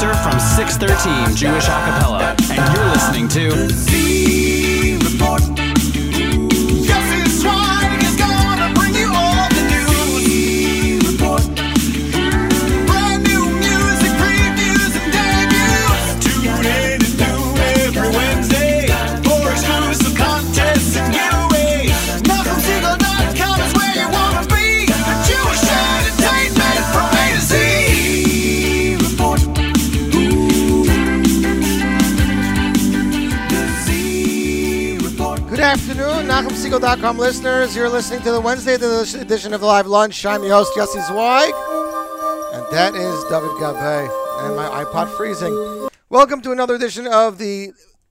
Mike Boxer from 613 Jewish Acapella, and you're listening to NachumSegal.com listeners. You're listening to the Wednesday edition of the Live Lunch. I'm your host, Yossi Zweig, and that is David Gabe and my iPod freezing. Welcome to another edition of the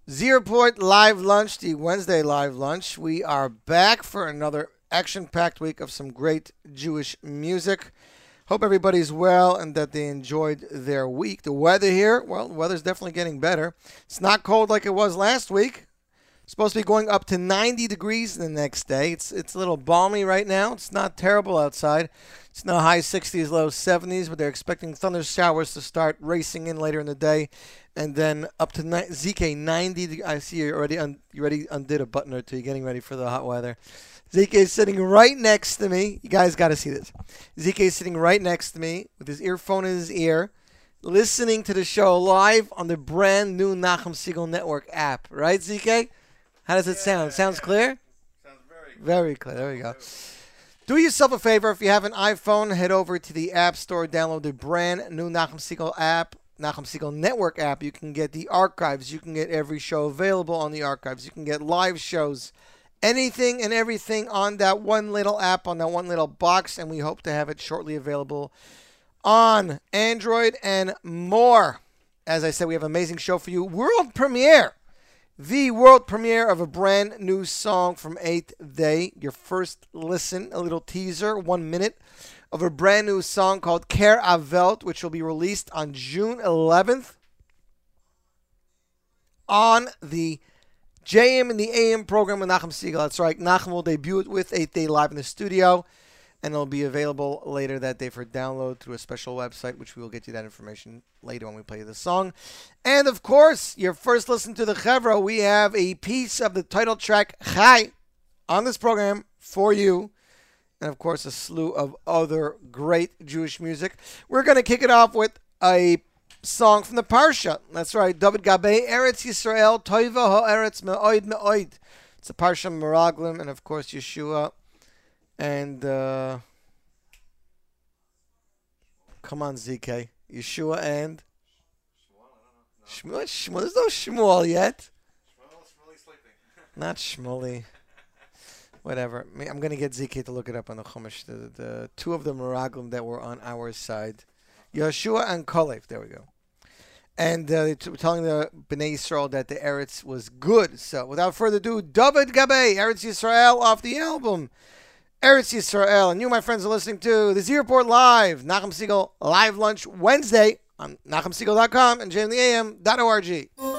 Z Report Live Lunch, the Wednesday Live Lunch. We are back for another action packed week of some great Jewish music. Hope everybody's well and that they enjoyed their week. The weather here, well, the weather's definitely getting better. It's not cold like it was last week. Supposed to be going up to 90 degrees the next day. It's it's a little balmy right now. It's not terrible outside. It's the high 60s, low 70s, but they're expecting thunder showers to start racing in later in the day, and then up to ni- ZK 90. I see you already un- you already undid a button or two. You're getting ready for the hot weather. ZK is sitting right next to me. You guys got to see this. ZK is sitting right next to me with his earphone in his ear, listening to the show live on the brand new Nachum Segal Network app. Right, ZK? How does it sound? Sounds clear? Sounds very Very clear. There we go. Do yourself a favor. If you have an iPhone, head over to the App Store, download the brand new Nachum Segal app, Nachum Segal Network app. You can get the archives. You can get every show available on the archives. You can get live shows, anything and everything on that one little app, on that one little box. And we hope to have it shortly available on Android and more. As I said, we have an amazing show for you. World premiere the world premiere of a brand new song from Eighth Day. Your first listen, a little teaser, one minute, of a brand new song called Care Avelt, which will be released on June 11th on the JM in the AM program with Nachum Segal. That's right. Nachum will debut it with Eighth Day live in the studio, and it'll be available later that day for download through a special website, which we will get you that information later when we play the song. And of course, your first listen to the Chevra, we have a piece of the title track Chai on this program for you. And of course, a slew of other great Jewish music. We're going to kick it off with a song from the Parsha. That's right, David Gabe, Eretz Yisrael, Toiva Ha'eretz Me'oid Me'oid. It's a Parsha Meraglim, and of course, Yeshua. And, uh, come on, ZK. Yeshua and Shmuel. Shmuel. There's no Shmuel yet. Not Shmuley. Whatever. I'm gonna get ZK to look it up on the Chumash. The, the two of the Meraglim that were on our side, Yeshua and Kalev. There we go. And uh, telling the Bnei Yisrael that the Eretz was good. So, without further ado, David Gabe, Eretz Yisrael, off the album Eretz Yisrael. And you, my friends, are listening to the Z Report Live, Nachum Segal Live Lunch Wednesday on NachumSegal.com and JMTheAM.org.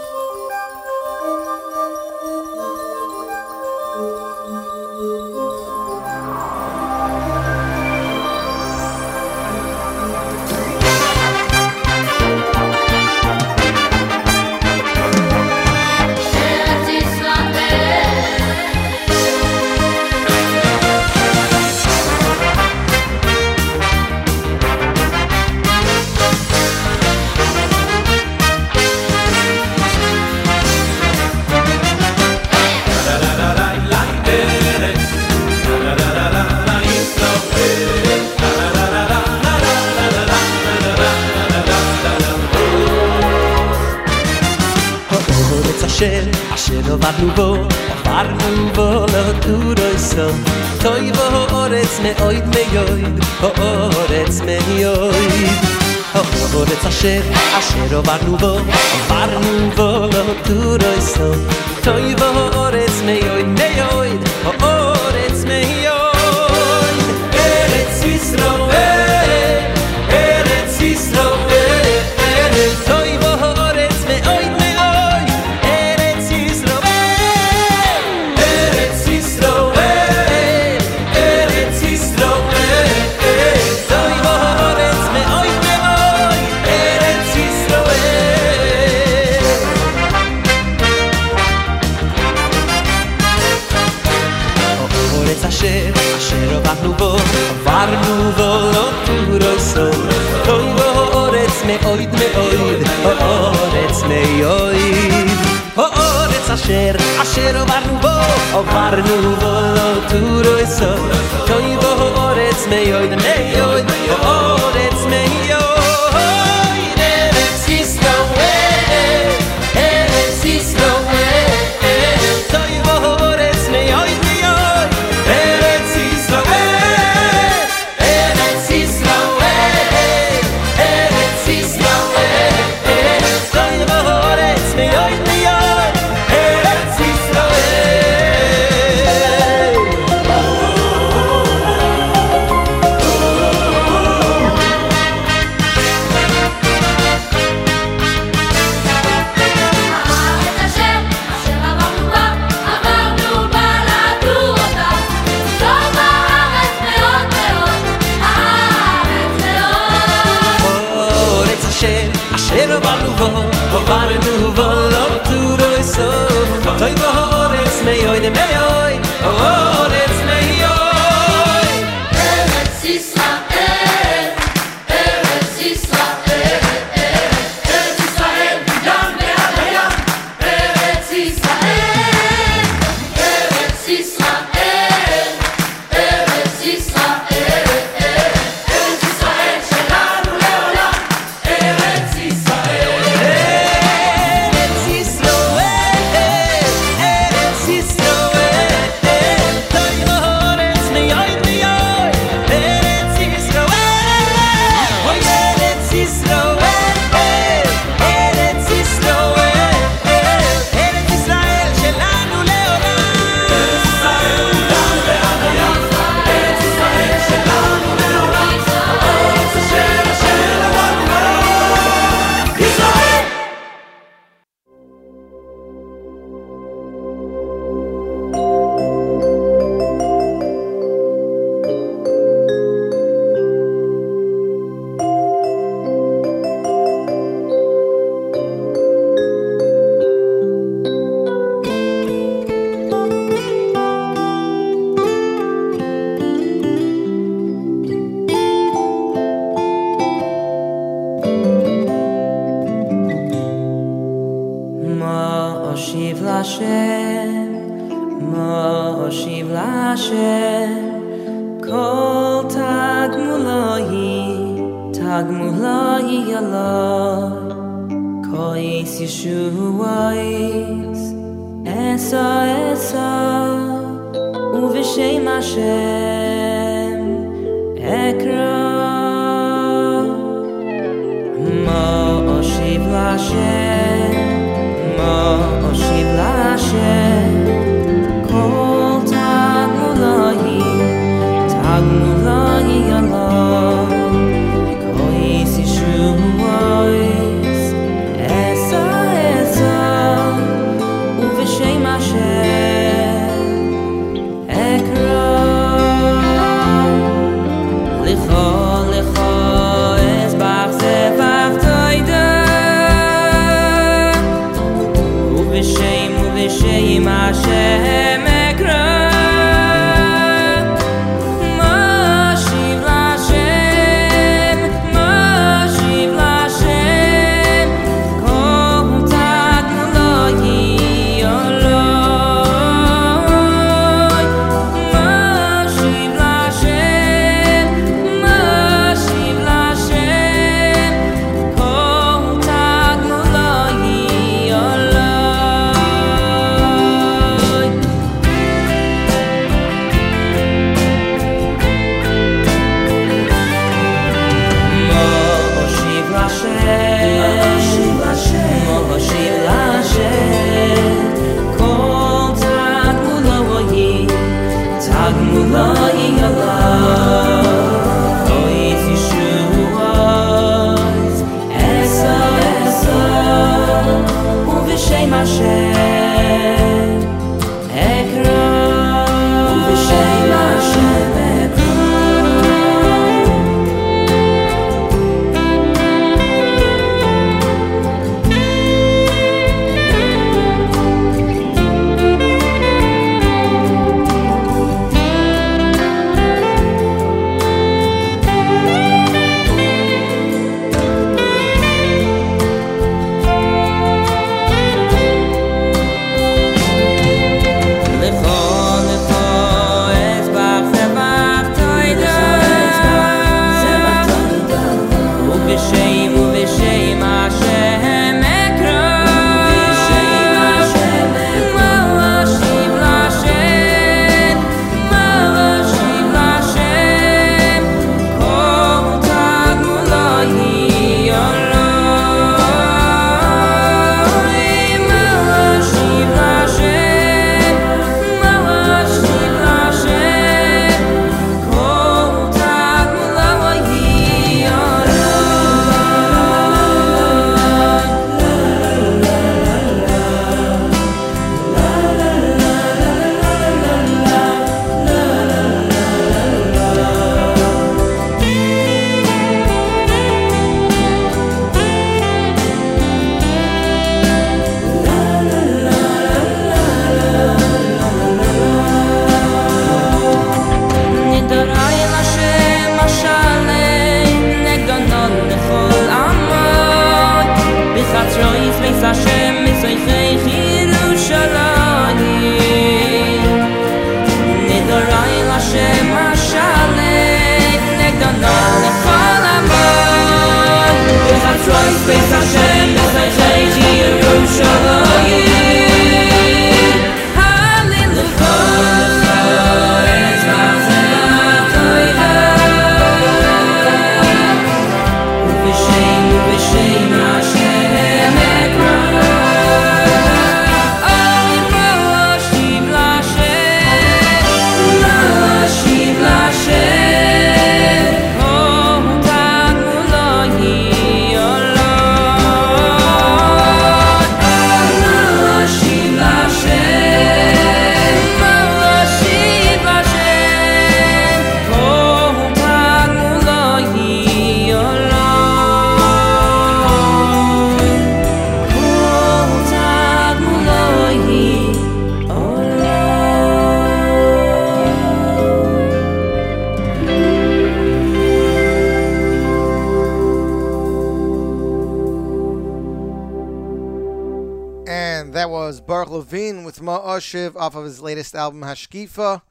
off of his latest album Hashkifa.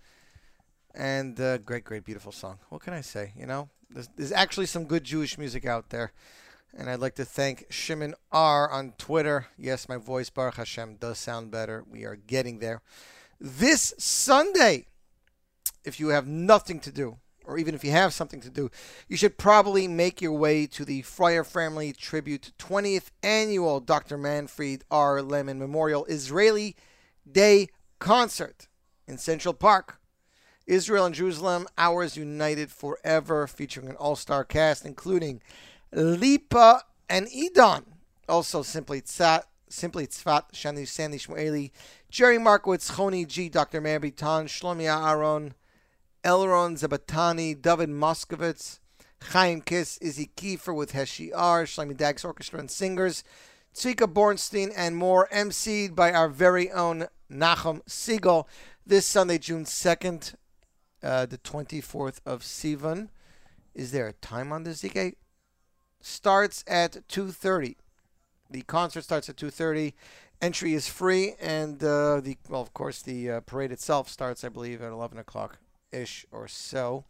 And uh, great, great, beautiful song. What can I say? You know, there's, there's actually some good Jewish music out there. And I'd like to thank Shimon R on Twitter. Yes, my voice, Baruch Hashem, does sound better. We are getting there. This Sunday, if you have nothing to do, or even if you have something to do, you should probably make your way to the Friar Family Tribute 20th Annual Dr. Manfred R. Lehmann Memorial Israeli Day Concert in Central Park. Israel and Jerusalem, Hours United Forever, featuring an all star cast including Lipa and Edon. Also, Simply Tzat, Simply Tzvat, Shani Sandy Shmueli, Jerry Markowitz, Choni G, Dr. Meir Bitan, Shlomi Aaron, Elron Zabatani, David Moskovitz, Chaim Kiss, Izzy Kiefer with Heshi R, Shlomi Dachs Orchestra and Singers, Tzvika Bornstein, and more, emceed by our very own Nachum Segal this Sunday, June 2nd, uh, the 24th of Sivan. Is there a time on this, ZK? Starts at 2.30. The concert starts at 2.30. Entry is free, and uh, the well, of course, the uh, parade itself starts, I believe, at 11 o'clock ish or so.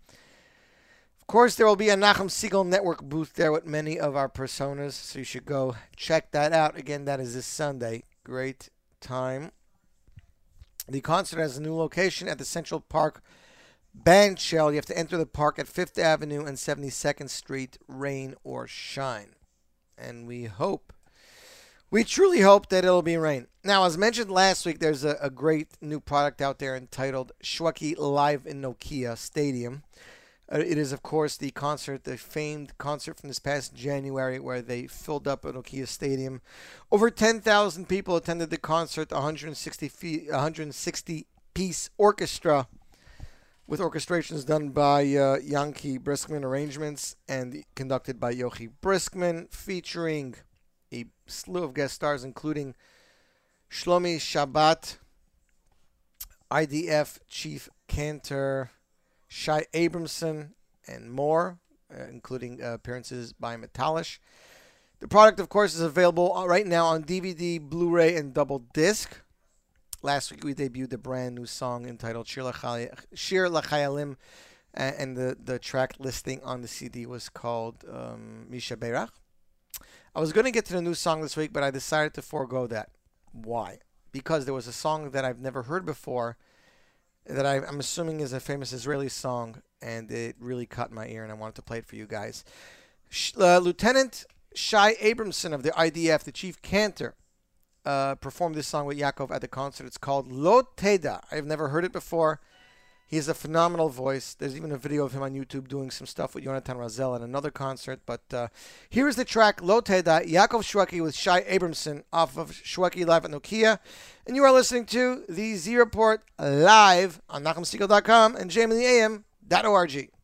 Of course, there will be a Nachum Segal Network booth there with many of our personas, so you should go check that out. Again, that is this Sunday. Great time. The concert has a new location at the Central Park Band Shell. You have to enter the park at 5th Avenue and 72nd Street, rain or shine. And we hope, we truly hope that it'll be rain. Now, as mentioned last week, there's a, a great new product out there entitled Shweki Live in Nokia Stadium. Uh, it is, of course, the concert, the famed concert from this past January, where they filled up a Nokia Stadium. Over 10,000 people attended the concert. 160 fee, 160 piece orchestra, with orchestrations done by uh, Yankee Briskman arrangements and conducted by Yochi Briskman, featuring a slew of guest stars, including Shlomi Shabbat, IDF Chief Cantor. Shai Abramson, and more, uh, including uh, appearances by Metalish. The product, of course, is available uh, right now on DVD, Blu ray, and double disc. Last week we debuted the brand new song entitled Shir Lachayalim, and the, the track listing on the CD was called um, Misha Berach. I was going to get to the new song this week, but I decided to forego that. Why? Because there was a song that I've never heard before that I, I'm assuming is a famous Israeli song, and it really caught my ear, and I wanted to play it for you guys. Sh- uh, Lieutenant Shai Abramson of the IDF, the chief cantor, uh, performed this song with Yaakov at the concert. It's called Lo Teda. I've never heard it before. He has a phenomenal voice. There's even a video of him on YouTube doing some stuff with Jonathan Razel at another concert. But uh, here's the track Lo Teda, Yaakov Shweki with Shai Abramson off of Shweki Live at Nokia. And you are listening to the Z Report live on NachumSegal.com and JamInTheAM.org.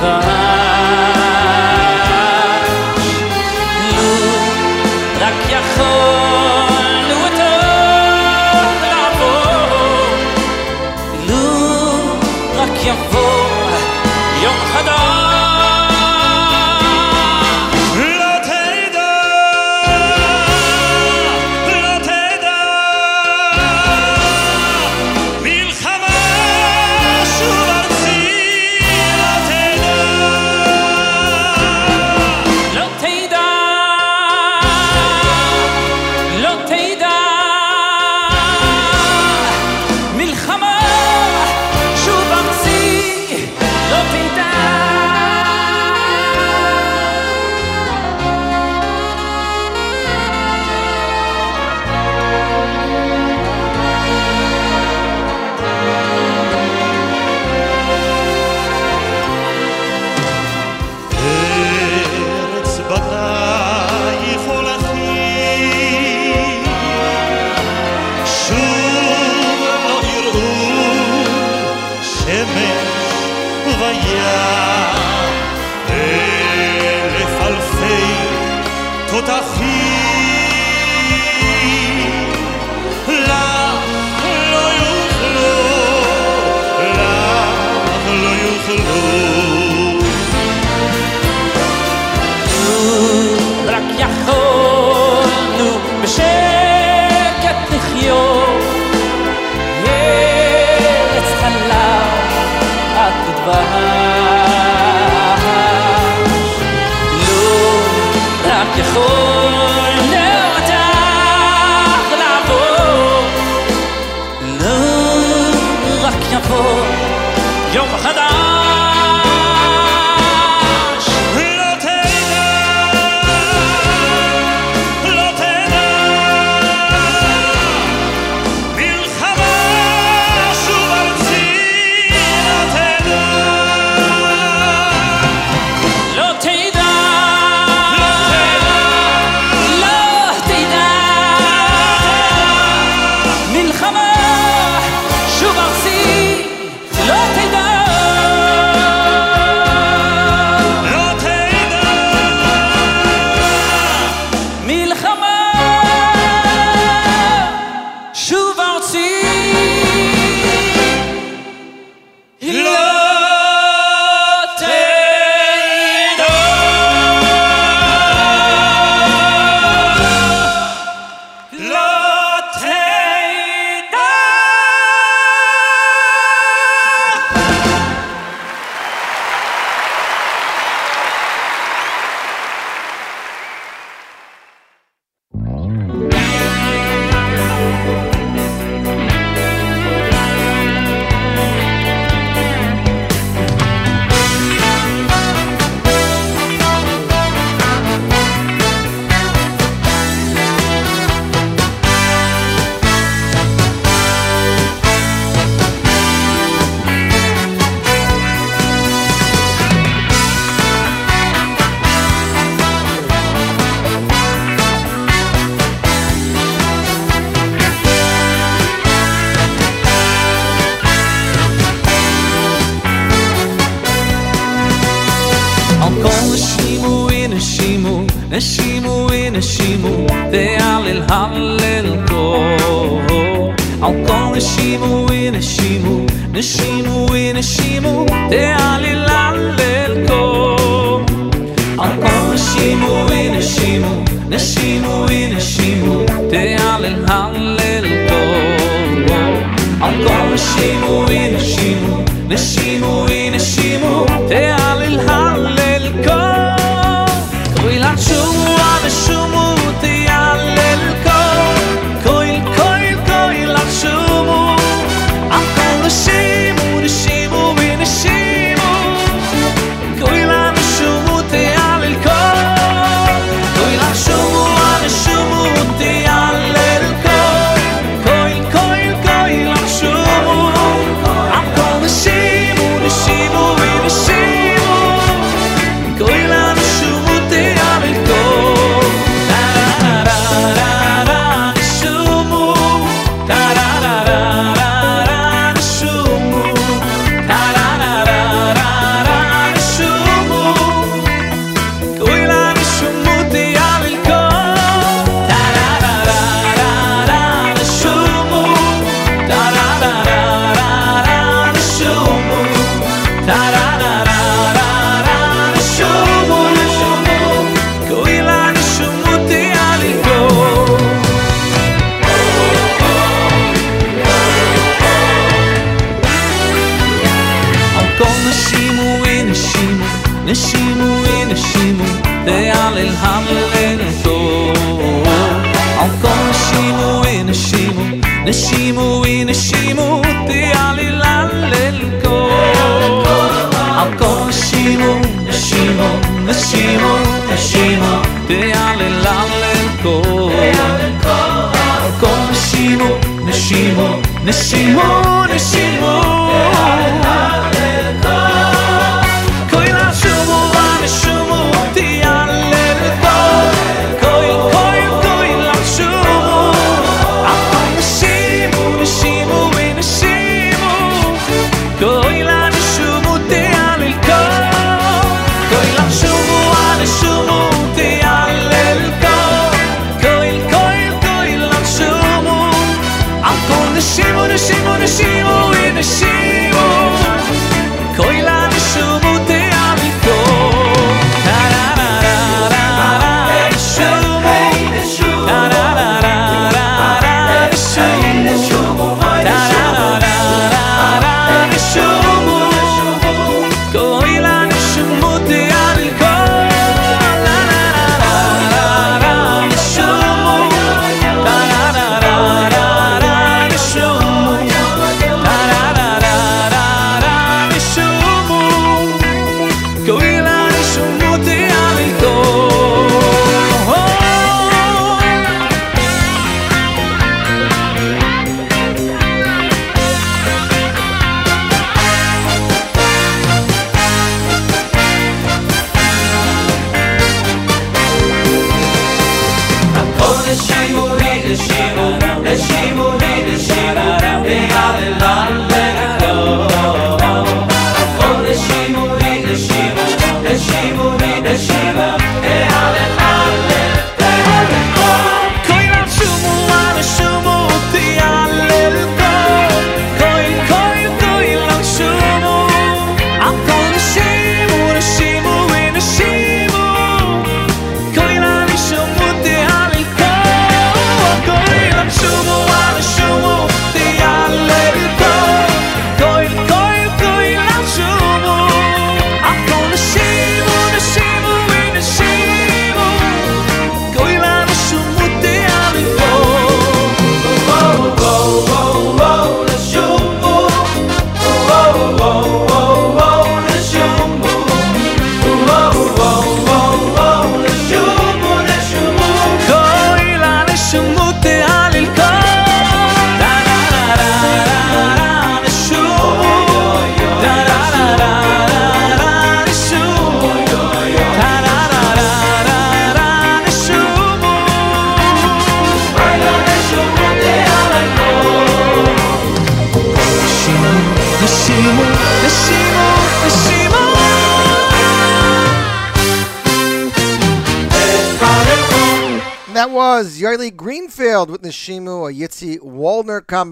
the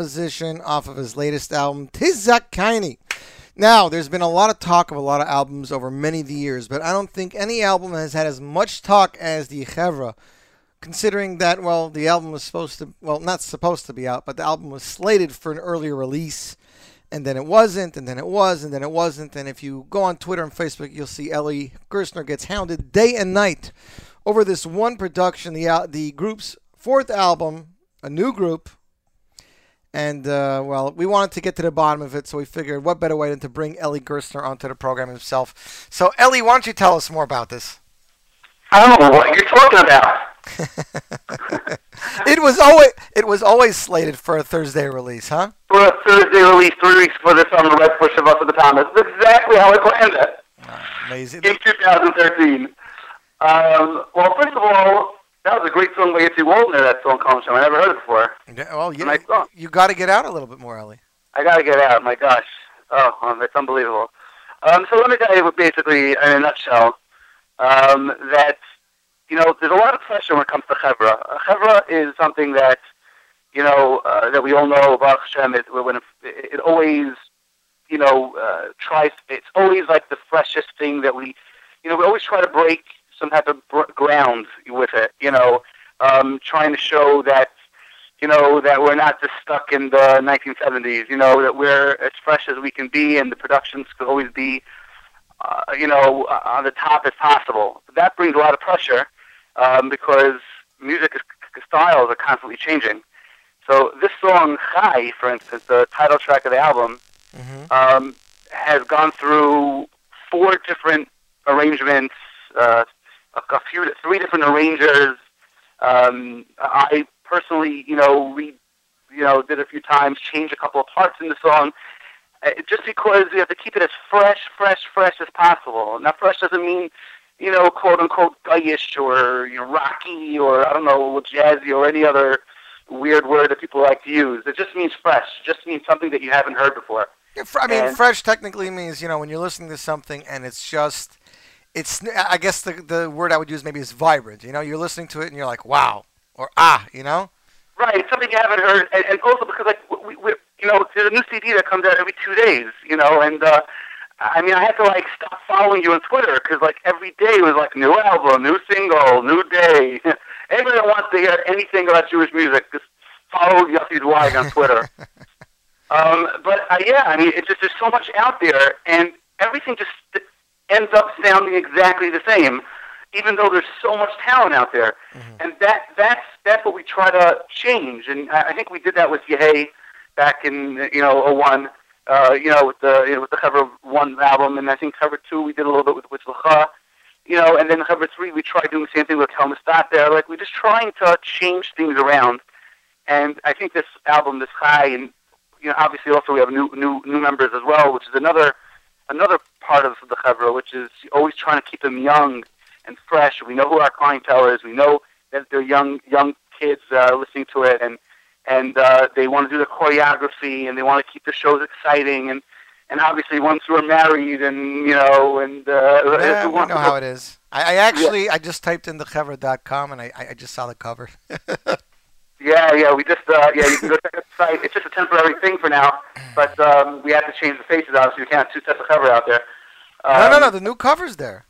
composition off of his latest album, Tizak Kaini. Now, there's been a lot of talk of a lot of albums over many of the years, but I don't think any album has had as much talk as the Chevra, considering that, well, the album was supposed to, well, not supposed to be out, but the album was slated for an earlier release, and then it wasn't, and then it was, and then it wasn't. And if you go on Twitter and Facebook, you'll see Ellie Gerstner gets hounded day and night over this one production, the the group's fourth album, a new group. And uh, well, we wanted to get to the bottom of it, so we figured what better way than to bring Ellie Gerstner onto the program himself. So, Ellie, why don't you tell us more about this? I don't know what you're talking about. It was always it was always slated for a Thursday release, huh? For a Thursday release, three weeks before this on the Red Push of Us at the Thomas. That's exactly how I planned it Amazing. in 2013. Um, well, first of all, that was a great song by Itzy Waldner, that song comes from. I never heard it before. Yeah, well, you, Nice song. you got to get out a little bit more, Ellie. I gotta get out. My gosh. Oh, um, it's unbelievable. Um, so let me tell you basically, in a nutshell, um, that, you know, there's a lot of pressure when it comes to Chevra. Uh, Chevra is something that, you know, uh, that we all know, Baruch Hashem, it, when it, it always, you know, uh, tries, it's always like the freshest thing that we, you know, we always try to break some type of br- ground with it, you know, um, trying to show that, you know, that we're not just stuck in the 1970s, you know, that we're as fresh as we can be and the productions could always be, uh, you know, uh, on the top as possible. That brings a lot of pressure um, because music is, styles are constantly changing. So this song, Chai, for instance, the title track of the album, um, has gone through four different arrangements, uh, a, a few, three different arrangers. Um, I personally, you know, re, you know, did a few times, changed a couple of parts in the song, uh, just because we have to keep it as fresh, fresh, fresh as possible. Now, fresh doesn't mean, you know, quote unquote, gayish or you know, rocky or I don't know, jazzy or any other weird word that people like to use. It just means fresh. It just means something that you haven't heard before. Yeah, I mean, And- fresh technically means you know when you're listening to something and it's just, it's. I guess the the word I would use maybe is vibrant. You know, you're listening to it and you're like, wow, or ah, you know. Right, something you haven't heard, and, and also because like we, we, you know, there's a new CD that comes out every two days, you know, and uh, I mean, I had to like stop following you on Twitter because like every day was like new album, new single, new day. Anybody that wants to hear anything about Jewish music, just follow Yossi Zweig on Twitter. um, but uh, yeah, I mean, it's just there's so much out there, and everything just ends up sounding exactly the same, even though there's so much talent out there. And that that's that's what we try to change. And I, I think we did that with Yehei back in you know '01. Uh, you know, with the you know, with the cover of one album, and I think Chevra two we did a little bit with with Lacha. You know, and then Chevra three we tried doing the same thing with Helmustat there. Like we're just trying to change things around. And I think this album, this high, and you know, obviously also we have new new new members as well, which is another another part of the Chevra, which is always trying to keep them young and fresh. We know who our clientele is. We know that they're young young kids uh, listening to it, and and uh, they want to do the choreography, and they want to keep the shows exciting, and and obviously once we're married, and you know, and uh, Yeah, we know how it is. I, I actually I just typed in thechevra.com and I, I I just saw the cover. Yeah, yeah, we just uh, yeah, you can go check out the site. It's just a temporary thing for now, but um, we have to change the faces obviously. We can't have two sets of cover out there. Um, no, no, no. The new cover's there.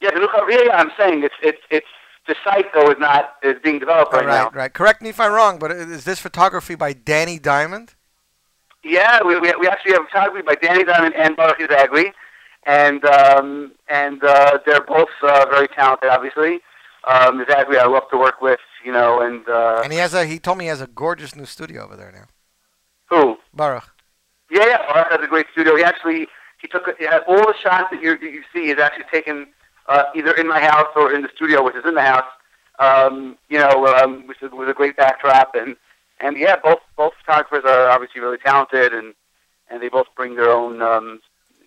Yeah, the new cover. Yeah, yeah. I'm saying it's it's it's the site though is not is being developed right, right, now. right. Correct me if I'm wrong, but is this photography by Danny Diamond? Yeah, we, we, we actually have photography by Danny Diamond and Baruch Izagli, and um, and uh, they're both uh, very talented, obviously. Um, Izagli I love to work with, you know, and uh, And he has a. He told me he has a gorgeous new studio over there now. who? Baruch. Yeah, yeah, Baruch has a great studio. He actually he took had all the shots that you that you see is actually taken uh, either in my house or in the studio, which is in the house. Um, you know, um, which is with a great backdrop and and yeah, both both photographers are obviously really talented and and they both bring their own um,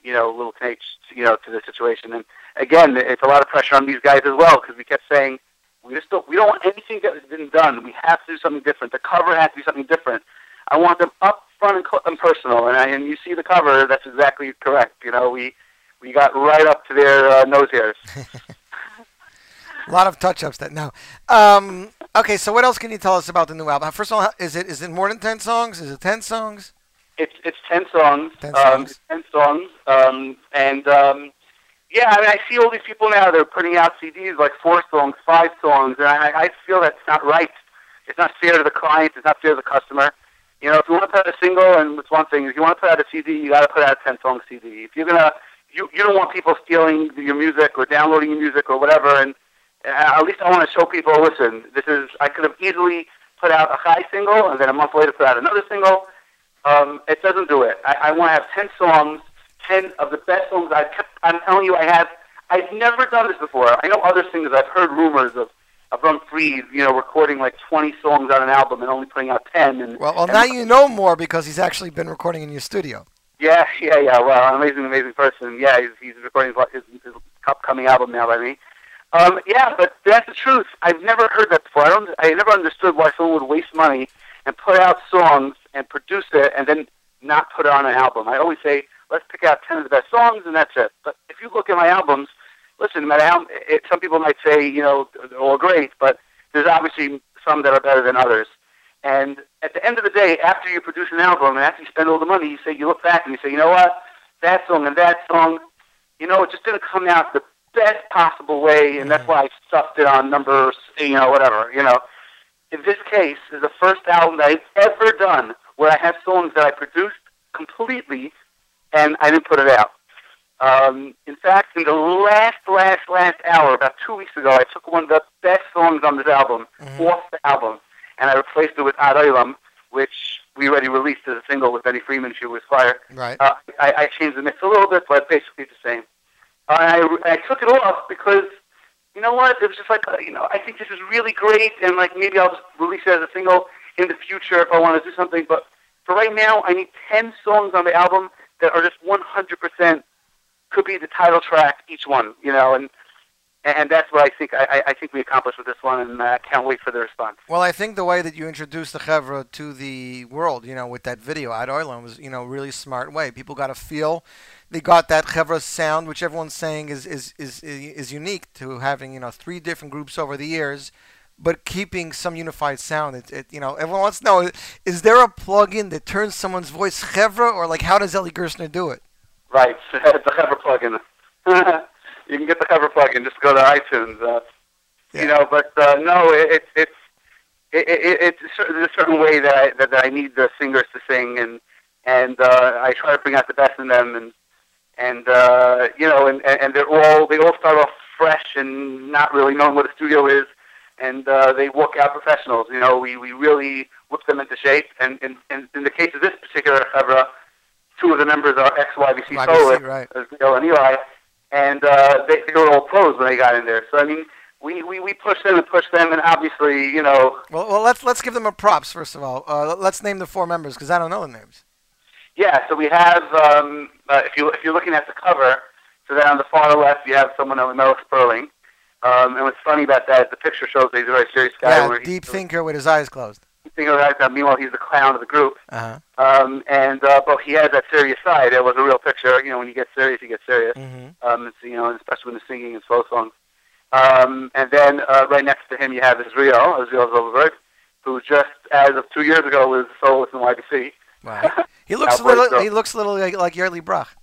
you know little takes you know to the situation. And again, it's a lot of pressure on these guys as well because we kept saying we just don't we don't want anything that has been done. We have to do something different. The cover has to be something different. I want them up front and, cl- and personal, and I, and you see the cover. That's exactly correct. You know, we we got right up to their uh, nose hairs. A lot of touch-ups that no. Um, okay, so what else can you tell us about the new album? First of all, is it is it more than ten songs? Is it ten songs? It's it's ten songs. 10 Um, songs. it's ten songs. Um, and um, yeah, I mean, I see all these people now. They're putting out CDs like four songs, five songs, and I, I feel that's not right. It's not fair to the client. It's not fair to the customer. You know, if you want to put out a single, and it's one thing. If you want to put out a CD, you got to put out a ten song CD. If you're gonna, you you don't want people stealing your music or downloading your music or whatever. And uh, at least I want to show people, listen, this is. I could have easily put out a high single, and then a month later put out another single. Um, it doesn't do it. I, I want to have ten songs, ten of the best songs. I've kept. I'm telling you, I have. I've never done this before. I know other singers. I've heard rumors of of Ron Freeze, you know, recording like 20 songs on an album and only putting out 10. And Well, well, and- now you know more because he's actually been recording in your studio. Yeah, yeah, yeah. Well, an amazing, amazing person. Yeah, he's, he's recording his, his upcoming album now by me. Um, yeah, but that's the truth. I've never heard that before. I don't. I never understood why someone would waste money and put out songs and produce it and then not put it on an album. I always say, let's pick out ten of the best songs and that's it. But if you look at my albums, listen, no matter how it, some people might say, you know, they're all great, but there's obviously some that are better than others. And at the end of the day, after you produce an album and after you spend all the money, you say you look back and you say, you know what, that song and that song, you know, it just didn't come out the best possible way, and that's mm-hmm. why I stuffed it on number, you know, whatever. You know, in this case, is the first album that I've ever done where I have songs that I produced completely, and I didn't put it out. Um, in fact, in the last, last, last hour, about two weeks ago, I took one of the best songs on this album off the album, and I replaced it with Ad Olam, which we already released as a single with Benny Freeman, She Was Fire. Right. Uh, I, I changed the mix a little bit, but basically the same. I, I took it off because, you know what, it was just like, uh, you know, I think this is really great, and like maybe I'll just release it as a single in the future if I want to do something, but for right now, I need 10 songs on the album that are just 100% could be the title track, each one, you know, and and that's what I think I, I- think we accomplished with this one, and I can't wait for the response. Well, I think the way that you introduced the Chevra to the world, you know, with that video, Ad Olam, was, you know, really smart way. People got to feel they got that Chevra sound, which everyone's saying is, is, is, is unique to having, you know, three different groups over the years, but keeping some unified sound. It, it, you know, everyone wants to know, is there a plug-in that turns someone's voice Chevra, or like how does Ellie Gerstner do it? Right, the Chevra plugin. you can get the Chevra plugin. Just go to iTunes. Uh, Yeah. You know, but uh, no, it, it's it's it, it, it's a there's a certain way that I, that, that I need the singers to sing, and and uh, I try to bring out the best in them, and and uh, you know, and, and and they're all they all start off fresh and not really knowing what a studio is, and uh, they walk out professionals. You know, we we really whip them into shape, and in in, in the case of this particular Chevra, two of the members are ex-YBC YBC, soloists, right. Neil and Eli, and uh, they, they were all pros when they got in there. So I mean, we, we, we push them and push them, and obviously, you know, Well, well, let's let's give them a props first of all. Uh, let's name the four members because I don't know the names. yeah. So we have, um, uh, if you if you're looking at the cover, so then on the far left you have someone named Mel Sperling, Um, and what's funny about that, the picture shows that he's a very serious guy. Yeah, where he's deep thinker with his eyes closed. thinking about that. Meanwhile, he's the clown of the group. Uh-huh. Um, and uh, but he has that serious side. It was a real picture. You know, when you get serious, you get serious. Mm-hmm. Um, it's, you know, especially when the singing and slow songs. Um, and then uh, right next to him, you have Israel, Israel Zolberg, who just as of two years ago was a soloist in YBC. Right. He looks a little. He looks a little like, like Yerli Brach.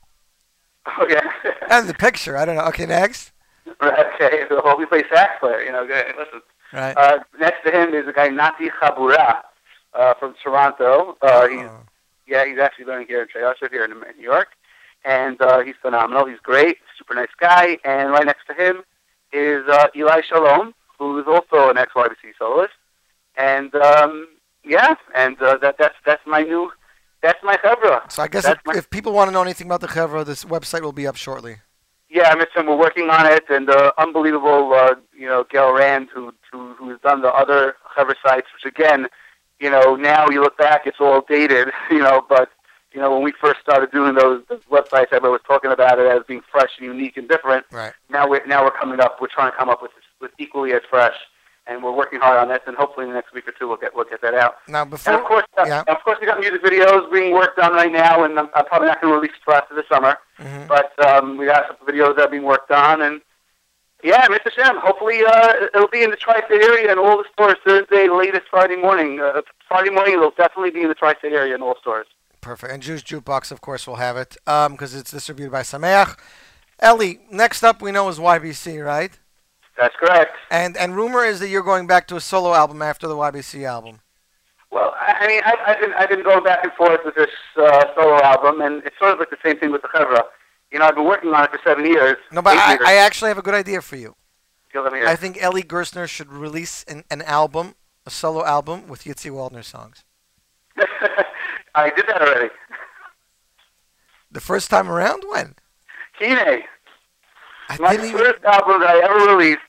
Oh yeah. And the picture, I don't know. Okay, next. okay, well, we play sax player. You know, listen. Right. Uh, next to him is a guy Nati Chabura uh, from Toronto. Uh, he's Oh. yeah, he's actually learning here in Treyasha here in New York, and uh, he's phenomenal. He's great, super nice guy. And right next to him is uh, Eli Shalom, who is also an ex-YBC soloist. And um, yeah, and uh, that that's that's my new that's my chevra. So I guess if, my- if people want to know anything about the Chevra, this website will be up shortly. Yeah, Mitchum, we're working on it, and uh, unbelievable, uh, you know, Gail Rand, who, who who's done the other cover sites, which again, you know, now you look back, it's all dated, you know, but you know, when we first started doing those, those websites, everybody was talking about it as being fresh and unique and different. Right. Now we're now we're coming up, we're trying to come up with with equally as fresh, and we're working hard on this, and hopefully in the next week or two we'll get we'll get that out. Now before And of course, uh, yeah. of course, we got music videos being worked on right now, and I'm, I'm probably not going to release till after the summer. Mhm. But um, we got some videos that are being worked on, and yeah, Mr. Shem. Hopefully, uh, it'll be in the tri-state area and all the stores Thursday, latest Friday morning. Uh, Friday morning, it'll definitely be in the tri-state area in all stores. Perfect. And Jewish Jukebox, of course, will have it because it's distributed by Sameach. Ellie, next up we know is YBC, right? That's correct. And and rumor is that you're going back to a solo album after the YBC album. Well, I mean, I, I've been I've been going back and forth with this uh, solo album, and it's sort of like the same thing with the Chevra. You know, I've been working on it for seven years. No, but I, years. I actually have a good idea for you. You'll let me hear. I think Ellie Gerstner should release an, an album, a solo album with Yitzi Waldner songs. I did that already. The first time around, when? Kine. I My first album that I ever released,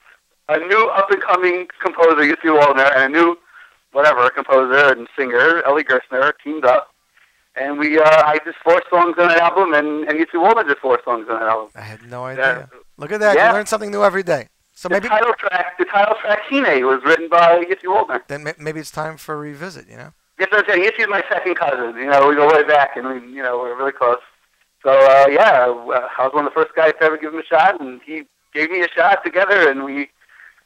a new up and coming composer, Yussi Waldner, and a new whatever composer and singer, Ellie Gerstner, teamed up. And we, uh, I did four songs on that album, and, and Yussi Waldner did four songs on that album. I had no idea. Yeah. Look at that. Yeah. You learn something new every day. So maybe The maybe title track, the title track, Kine, was written by Yussi Waldner. then maybe it's time for a revisit. You know. Yes, I'm saying Yissi's my second cousin. You know, we go way back, and we, you know, we're really close. So uh, yeah, uh, I was one of the first guys to ever give him a shot, and he gave me a shot together, and we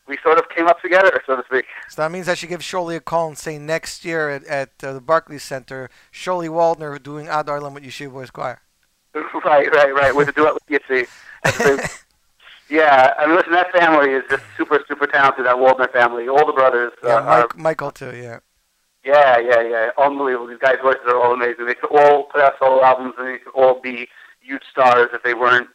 we sort of came up together, so to speak. So that means I should give Sholi a call and say next year at, at uh, the Barclays Center, Sholi Waldner doing Ad Olam with Yeshiva Boys Choir. right, right, right. With the duet with Yitzi. Yeah, I mean, listen, that family is just super, super talented. That Waldner family, all the brothers. Yeah, uh, are, Michael too. Yeah. yeah, yeah, yeah, unbelievable. These guys' voices are all amazing. They could all put out solo albums, and they could all be huge stars if they weren't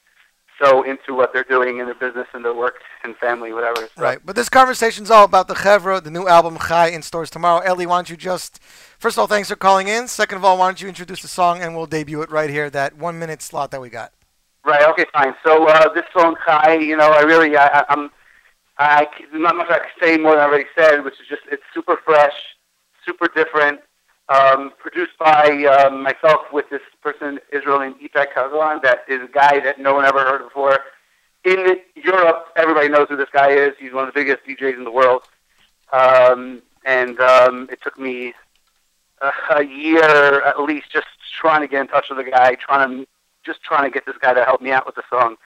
so into what they're doing in their business and their work and family, whatever. So, Right. But this conversation's all about the Chevra, the new album Chai in stores tomorrow. Ellie, why don't you just first of all, thanks for calling in. Second of all, why don't you introduce the song and we'll debut it right here, that one minute slot that we got. Right. Okay. Fine. So uh, this song, Chai, you know, I really, I, I'm, I not much I can say more than I already said, which is just it's super fresh, super different. Um, produced by um, myself with this person, Israel Ipek Kazalan, that is a guy that no one ever heard of before. In Europe, everybody knows who this guy is. He's one of the biggest DJs in the world. Um, and um, it took me a, a year at least just trying to get in touch with the guy, trying to just trying to get this guy to help me out with the song.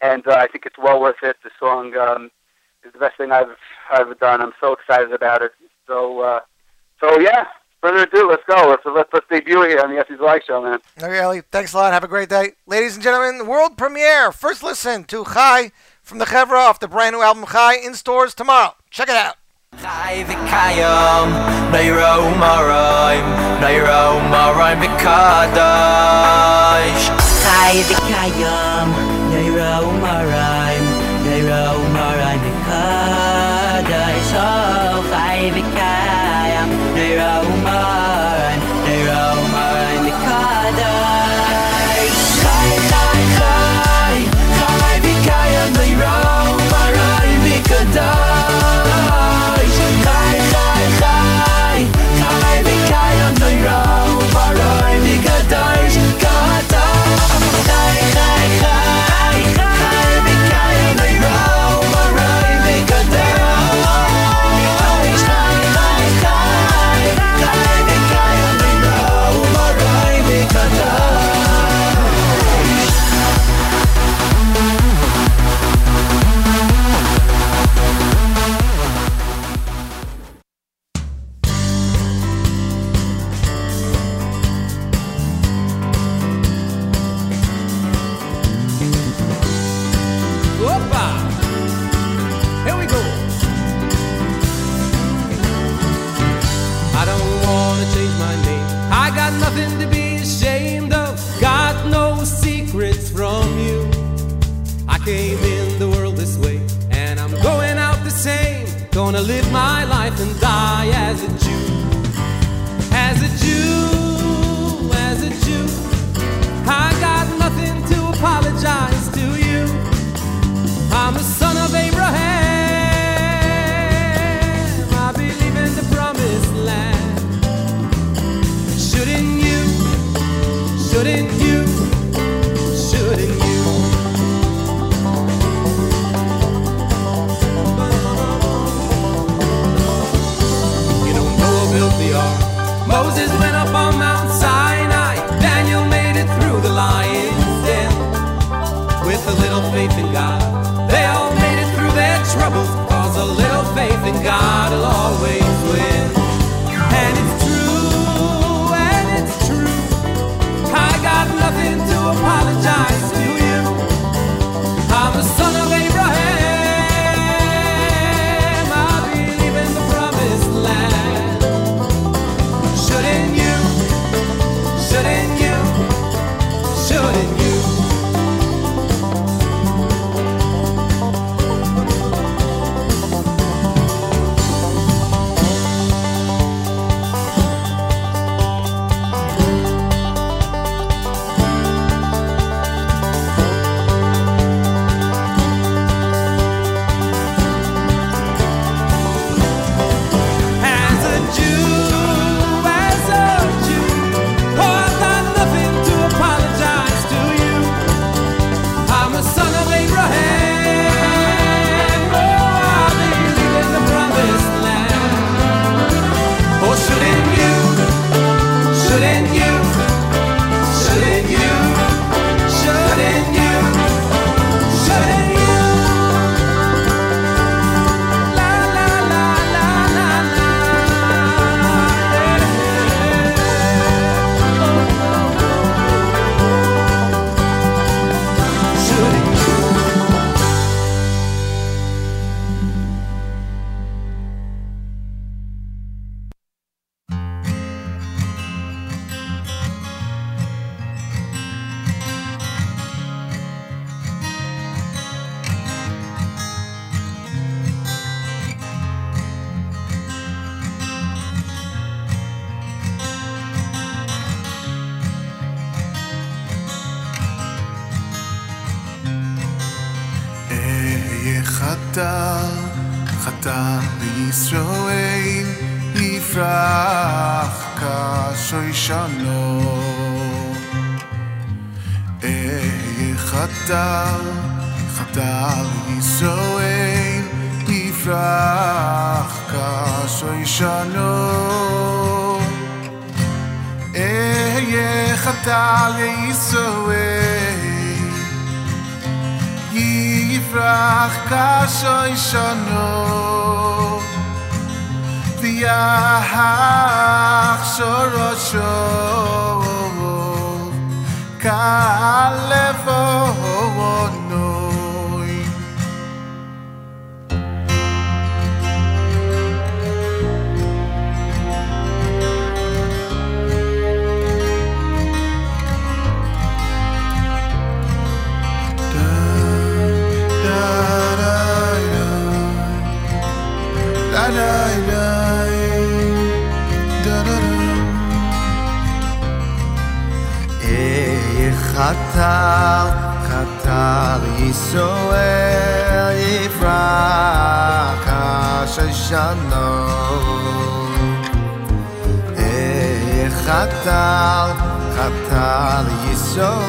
And uh, I think it's well worth it. The song um, is the best thing I've I've done. I'm so excited about it. So uh, so yeah Further ado, let's go. Let's let's, let's debut it here on the SE's Live Show, man. Okay, Ellie, thanks a lot. Have a great day. Ladies and gentlemen, world premiere. First listen to Chai from the Chevra off the brand new album Chai in stores tomorrow. Check it out. חי וקיים, נוירו מריים, נוירו מריים בקדש. חי וקיים, נוירו מריים, חטא, חטא בישראל, יפרח כשושנו. אהיה חטא, חטא בישראל, יפרח כשושנו. אהיה חטא לישראל, Yifrach Kashoy Shono Viyach Shoroshov Kalevo ay dai ay khater khatal yeshel yfra kashshana ay khater khatal yeshel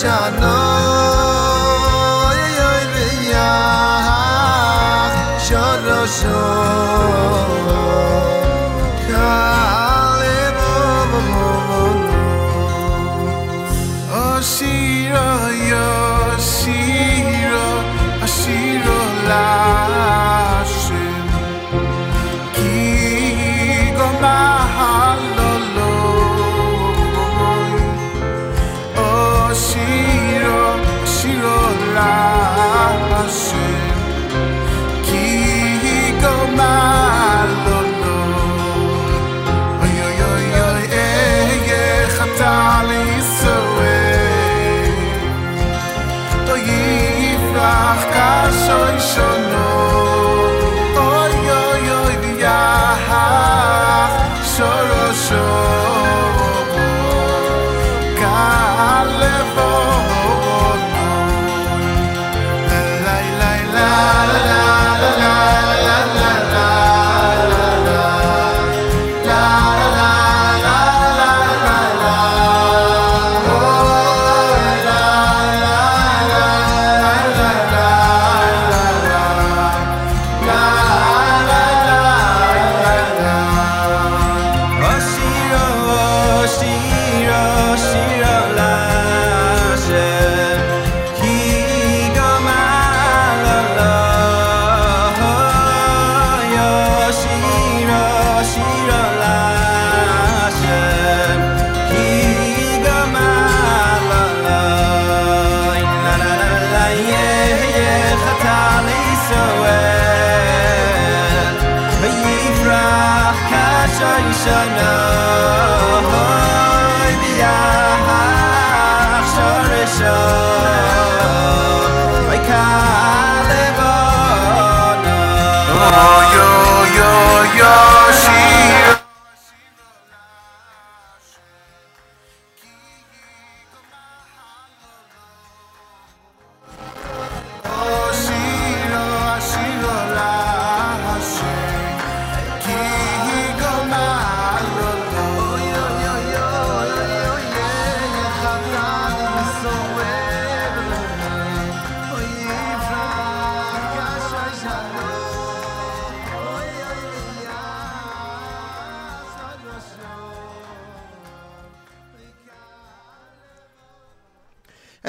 shano yoy veya ah, shoro shoro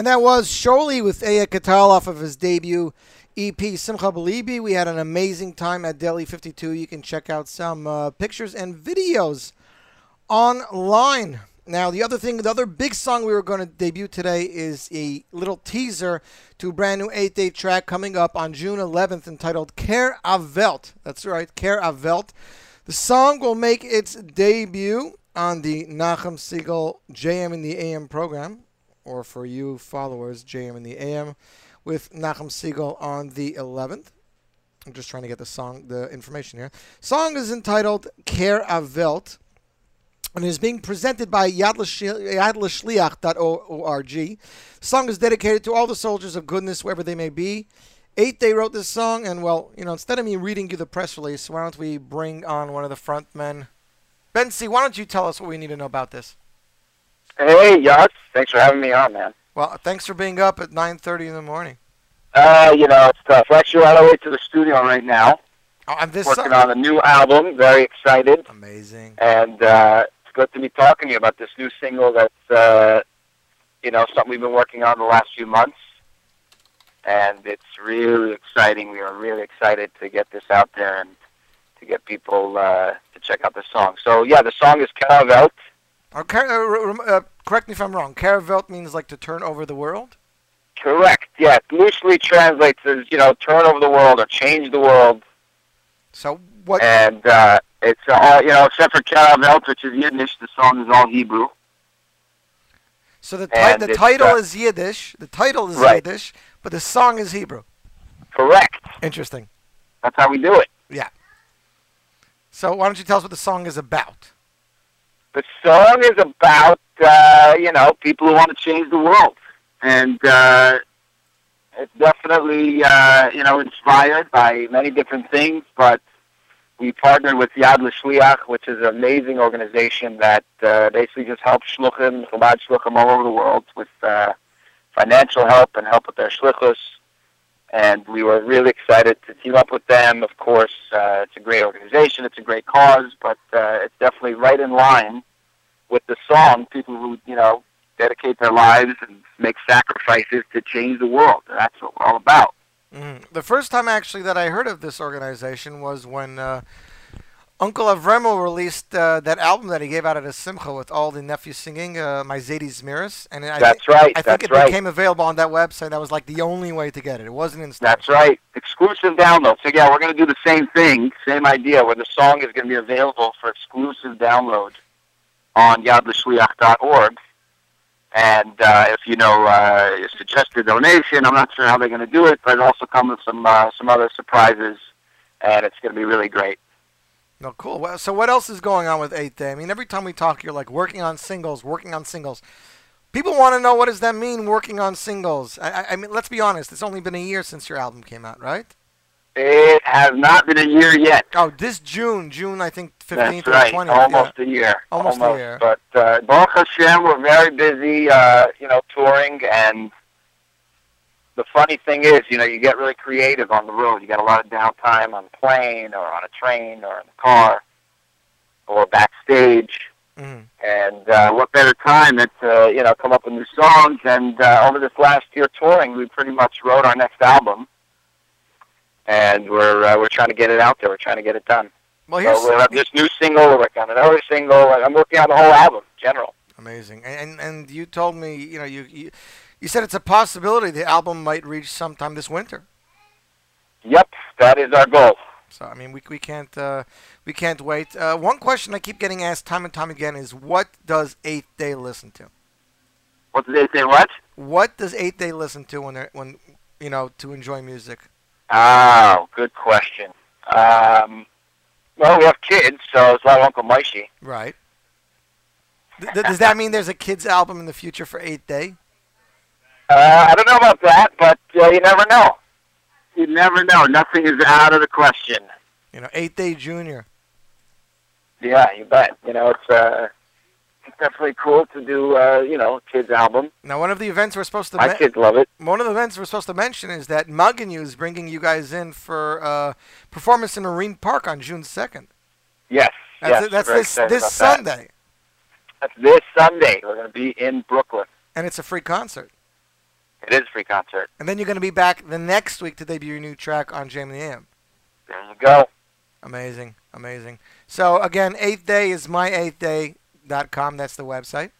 that was Sholi with Aya Katal off of his debut EP Simcha Belibi. We had an amazing time at Delhi 52. You can check out some uh, pictures and videos online. Now, the other thing, the other big song we were going to debut today is a little teaser to a brand new 8 day track coming up on June 11th entitled Care Avelt. That's right, Care Avelt. The song will make its debut on the Nachum Segal JM in the AM program, or for you followers, JM in the AM, with Nachum Segal on the 11th. I'm just trying to get the song, the information here. Song is entitled Care Avelt and is being presented by Yad L'Shli- yadlashliach.org. Song is dedicated to all the soldiers of goodness, wherever they may be. Eight, they wrote this song, and well, you know, instead of me reading you the press release, why don't we bring on one of the front men? Bentzi, why don't you tell us what we need to know about this? Hey, Yacht. Thanks for having me on, man. Well, thanks for being up at 9.30 in the morning. Uh, you know, it's tough. We're actually on our way to the studio right now, Oh, this working on a new album. Very excited. Amazing. And uh, it's good to be talking to you about this new single that's, uh, you know, something we've been working on the last few months. And it's really exciting. We are really excited to get this out there and to get people uh, to check out the song. So, yeah, the song is Caravelt. Oh, uh, uh, correct me if I'm wrong. Caravelt means like to turn over the world? Correct. Yeah, it loosely translates as, you know, turn over the world or change the world. So what? And uh, it's all, you know, except for Caravelt, which is Yiddish, the song is all Hebrew. So the, ti- the title uh, is Yiddish. The title is Right. Yiddish, but the song is Hebrew. Correct. Interesting. That's how we do it. Yeah. So why don't you tell us what the song is about? The song is about, uh, you know, people who want to change the world. And uh, it's definitely, uh, you know, inspired by many different things, but we partnered with Yad L'Shliach, which is an amazing organization that uh, basically just helps shluchim, Chabad shluchim all over the world with uh, financial help and help with their shlichus. And we were really excited to team up with them. Of course, uh, it's a great organization, it's a great cause, but uh, it's definitely right in line with the song. People who you know dedicate their lives and make sacrifices to change the world. That's what we're all about. Mhm. The first time actually that I heard of this organization was when uh, Uncle Avremo released uh, that album that he gave out at a simcha with all the nephews singing, uh, My Zadie's Miras. And I That's right, I think it right. became available on that website. That was like the only way to get it. It wasn't in That's right. Exclusive download. So yeah, we're going to do the same thing, same idea, where the song is going to be available for exclusive download on yadlashliach.org. And uh, if you know uh, suggest a donation, I'm not sure how they're going to do it, but it also comes with some uh, some other surprises, and it's going to be really great. No, cool. Well, so what else is going on with Eighth Day? I mean, every time we talk, you're like working on singles, working on singles. People want to know what does that mean, working on singles. I, I, I mean, let's be honest. It's only been a year since your album came out, right? It has not been a year yet. Oh, this June, June, I think 15th That's or right. 20th. Almost yeah. a year. Almost a year. But uh, Baruch Hashem, we're very busy, uh, you know, touring. And the funny thing is, you know, you get really creative on the road. You got a lot of downtime on the plane or on a train or in the car or backstage. Mhm. And uh, what better time than to, you know, come up with new songs. And uh, over this last year touring, we pretty much wrote our next album. And we're uh, we're trying to get it out there. We're trying to get it done. Well, here's So we have this new single. We're working on another single. I'm working on the whole album, general. amazing. And, and and you told me, you know, you, you you said it's a possibility the album might reach sometime this winter. Yep, that is our goal. So I mean, we we can't uh, we can't wait. Uh, one question I keep getting asked time and time again is, what does Eighth Day listen to? What did they say? What? What does Eighth Day listen to when they're when you know to enjoy music? Oh, good question. Um, well, we have kids, so it's like Uncle Moishi. Right. Th- does that mean there's a kids album in the future for Eighth Day? Uh, I don't know about that, but uh, you never know. You never know. Nothing is out of the question. You know, Eighth Day Junior. Yeah, you bet. You know, it's uh, it's definitely cool to do, uh, you know, kids album. Now, one of the events we're supposed to My men- kids love it. one of the events we're supposed to mention is that Muggin is bringing you guys in for uh, performance in Marine Park on June second. Yes, That's yes. it- that's this this about that. Sunday, That's this Sunday. We're going to be in Brooklyn. and it's a free concert. It is a free concert. And then you're going to be back the next week to debut your new track on Jam the Am. There you go. Amazing, amazing. So again, Eighth Day is myeighthday.com. That's the website.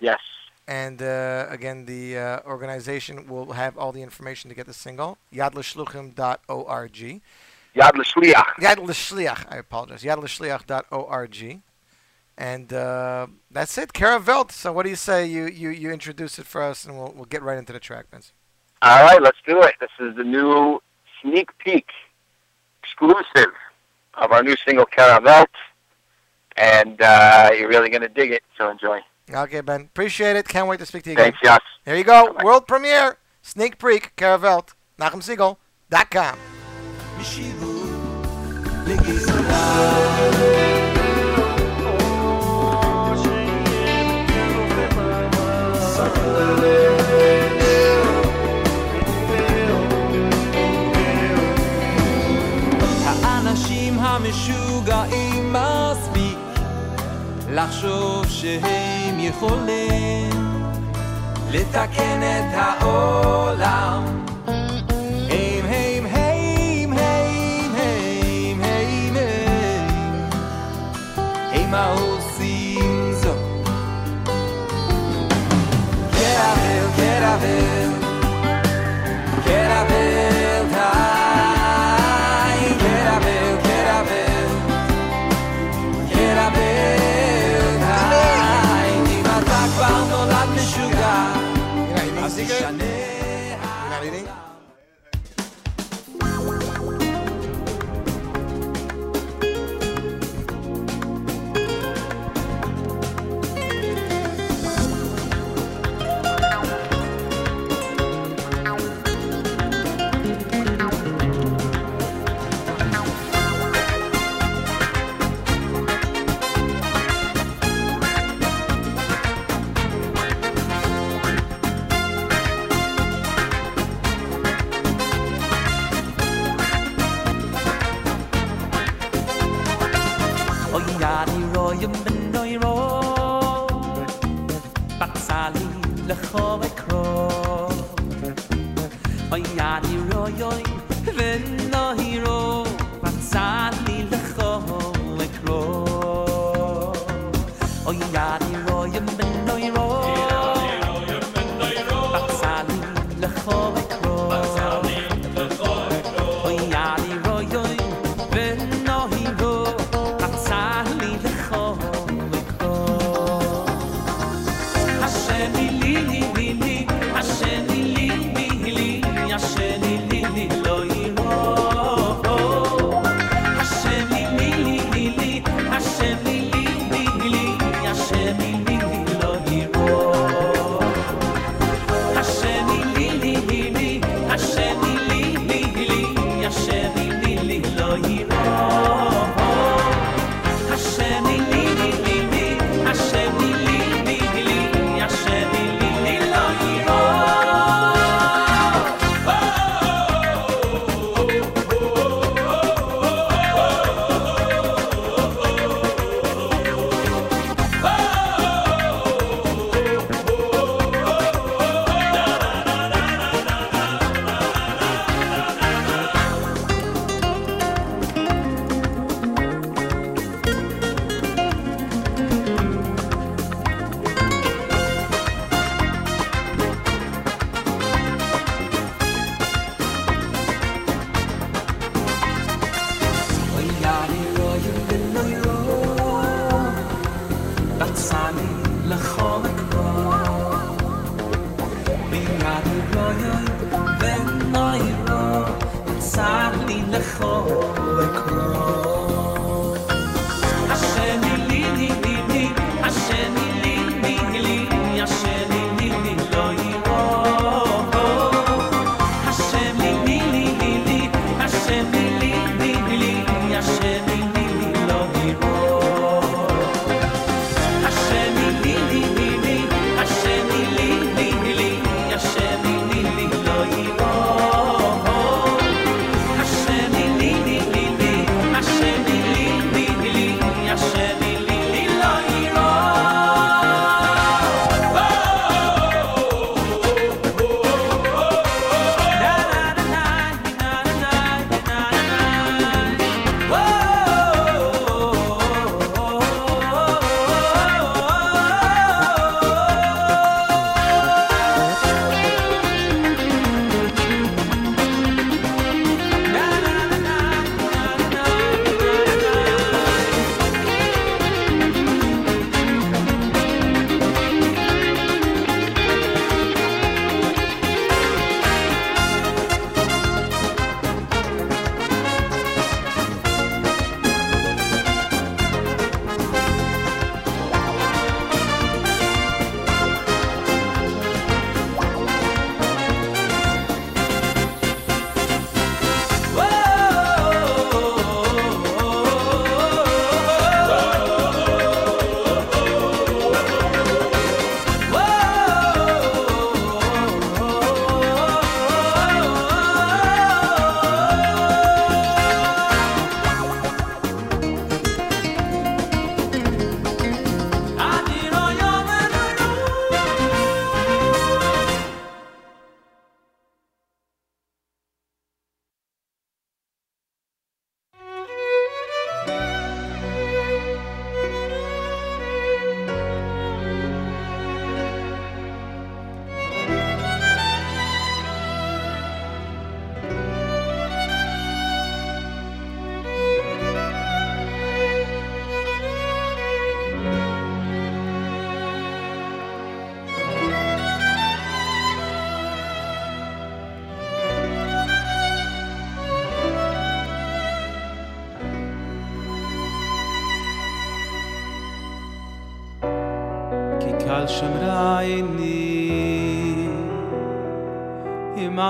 Yes. And uh, again, the uh, organization will have all the information to get the single. Yadlashluchim.org. Yad L'Shliach. Yad L'Shliach, I apologize. Yadlashliach.org. And uh, that's it. Caravelt. So what do you say? You, you you introduce it for us, and we'll we'll get right into the track, Vince. All right, let's do it. This is the new sneak peek exclusive of our new single, Caravelt. And uh, you're really going to dig it, so enjoy. Okay, Ben. Appreciate it. Can't wait to speak to you again. Thanks, Yas. There you go. World premiere. Sneak peek. Caravelt. NachumSegal.com. לחשוב שהם יכולים לתקן את העולם. הם, הם, הם, הם, הם, הם, הם, הם העושים זאת? קרבל, קרבל קרבל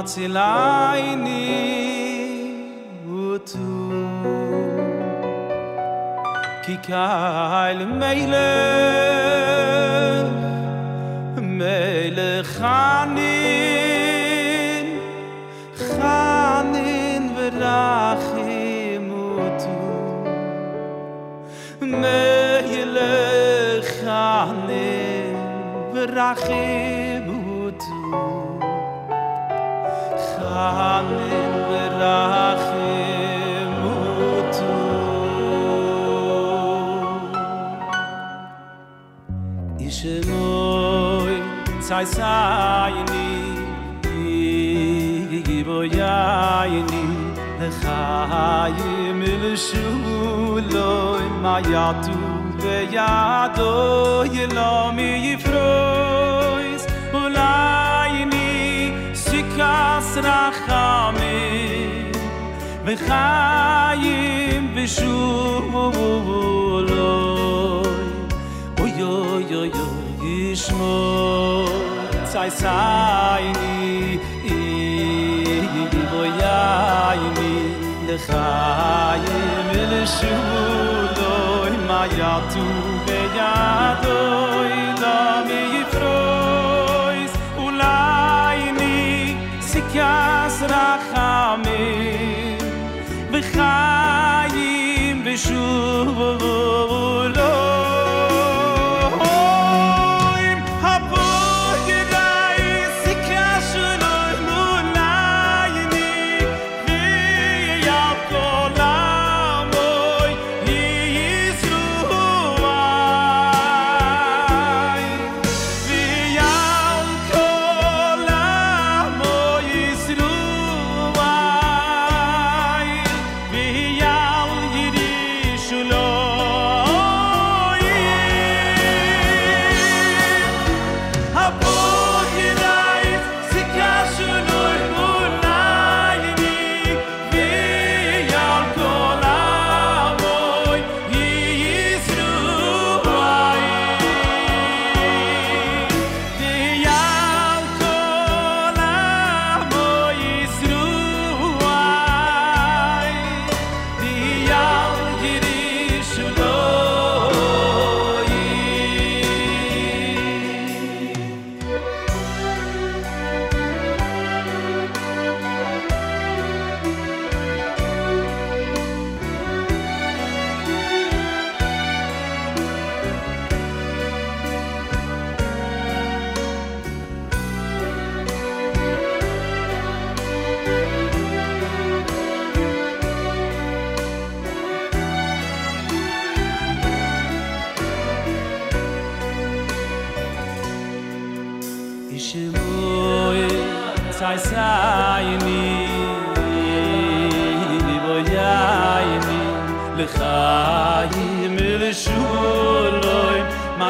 מצילייני ותו כי קייל מילך מילך חנין חנין ורחים ותו מילך חנין ורחים mei sei ni ge ge ni le ha ye mi le shu lo ma ya ve ya do ye lo mi ye fro is ni si ka sra kha mi ve kha oy oy oy oy ישמור sai sai ni i di boyai ni de khai mil shu do i ma ya tu ve ya do i la mi i frois u ni si kas ra kha ve khai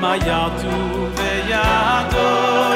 ma yatu ve yadov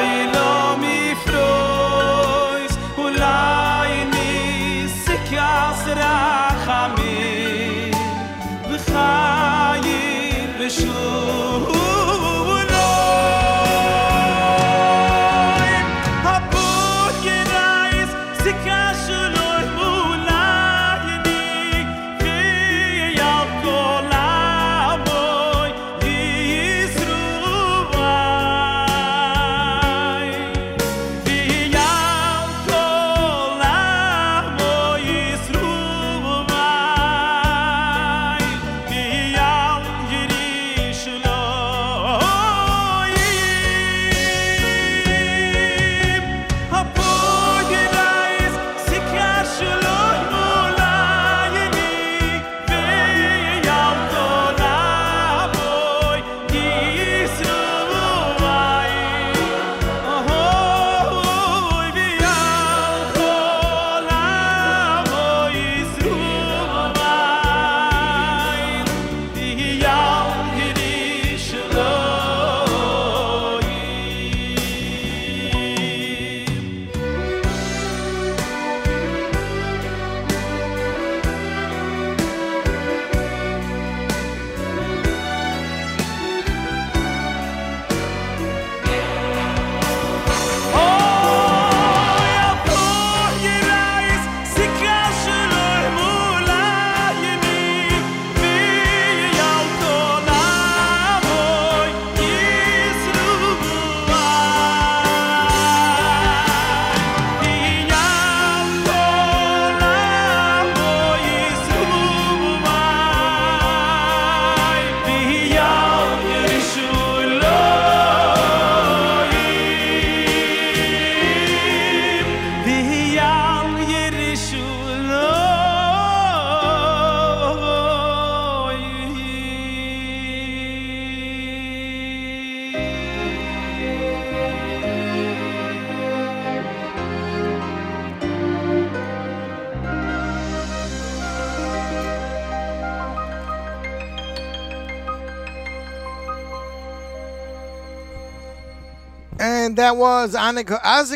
was Isaac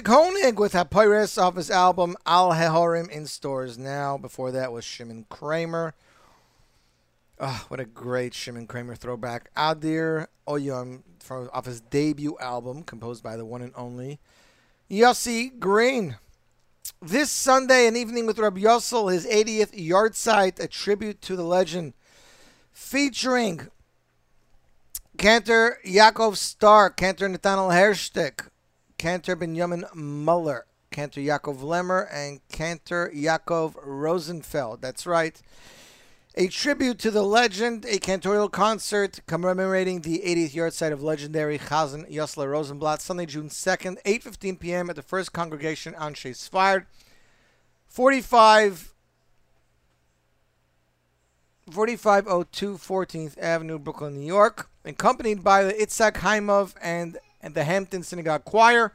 Honig with Papyrus off his album Al Hehorim in stores now. Before that was Shimon Craimer. Oh, what a great Shimon Craimer throwback. Adir Oyom from off his debut album, composed by the one and only Yossi Green. This Sunday, an evening with Rabbi Yossel, his 80th yahrzeit, a tribute to the legend, featuring Cantor Yaakov Stark, Cantor Nathaniel Hershtik, Cantor Benjamin Muller, Cantor Yaakov Lemmer, and Cantor Yaakov Rosenfeld. That's right. A tribute to the legend, a cantorial concert commemorating the 80th yahrzeit of legendary Chazan Yossele Rosenblatt, Sunday, June 2nd, 8.15 p.m. at the First Congregation on Sfard, 45 4502 14th Avenue, Brooklyn, New York, accompanied by the Itzhak Haimov and, and the Hampton Synagogue Choir,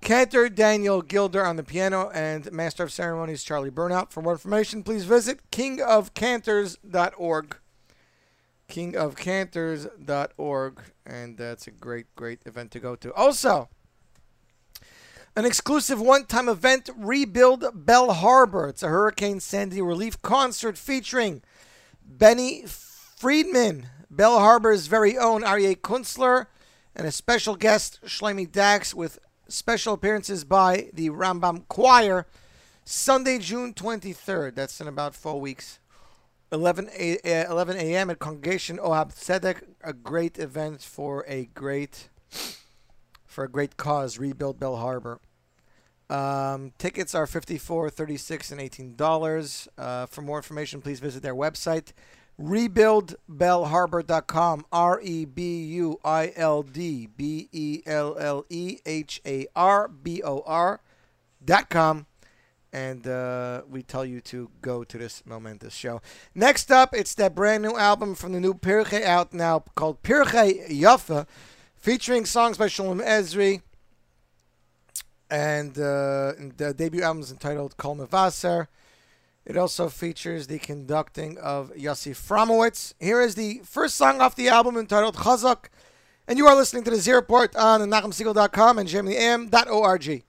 Cantor Daniel Gilder on the piano, and Master of Ceremonies Charlie Bernhaut. For more information, please visit kingofcantors.org. Kingofcantors.org, and that's a great, great event to go to. Also, an exclusive one time event, Rebuild Belle Harbor. It's a Hurricane Sandy relief concert featuring Benny Friedman, Belle Harbor's very own Aryeh Kunstler, and a special guest, Shlomi Dachs, with special appearances by the Rambam Choir. Sunday, June 23rd. That's in about four weeks. 11 a, uh, 11 a.m. at Congregation Ohab Tzedek. A great event for a great for a great cause. Rebuild Belle Harbor. Um, tickets are 54 36 and $18. Uh, for more information, please visit their website, rebuildbelleharbor.com. R E B U I L D B E L L E H A R B O R.com. And uh, we tell you to go to this momentous show. Next up, it's that brand new album from the new Pirche out now called Pirche Yafa, featuring songs by Shalom Ezri. And uh, the debut album is entitled Kol Mevasser. It also features the conducting of Yossi Fromowitz. Here is the first song off the album entitled Chazak. And you are listening to the Z Report on NachumSegal.com and JMintheAM.org.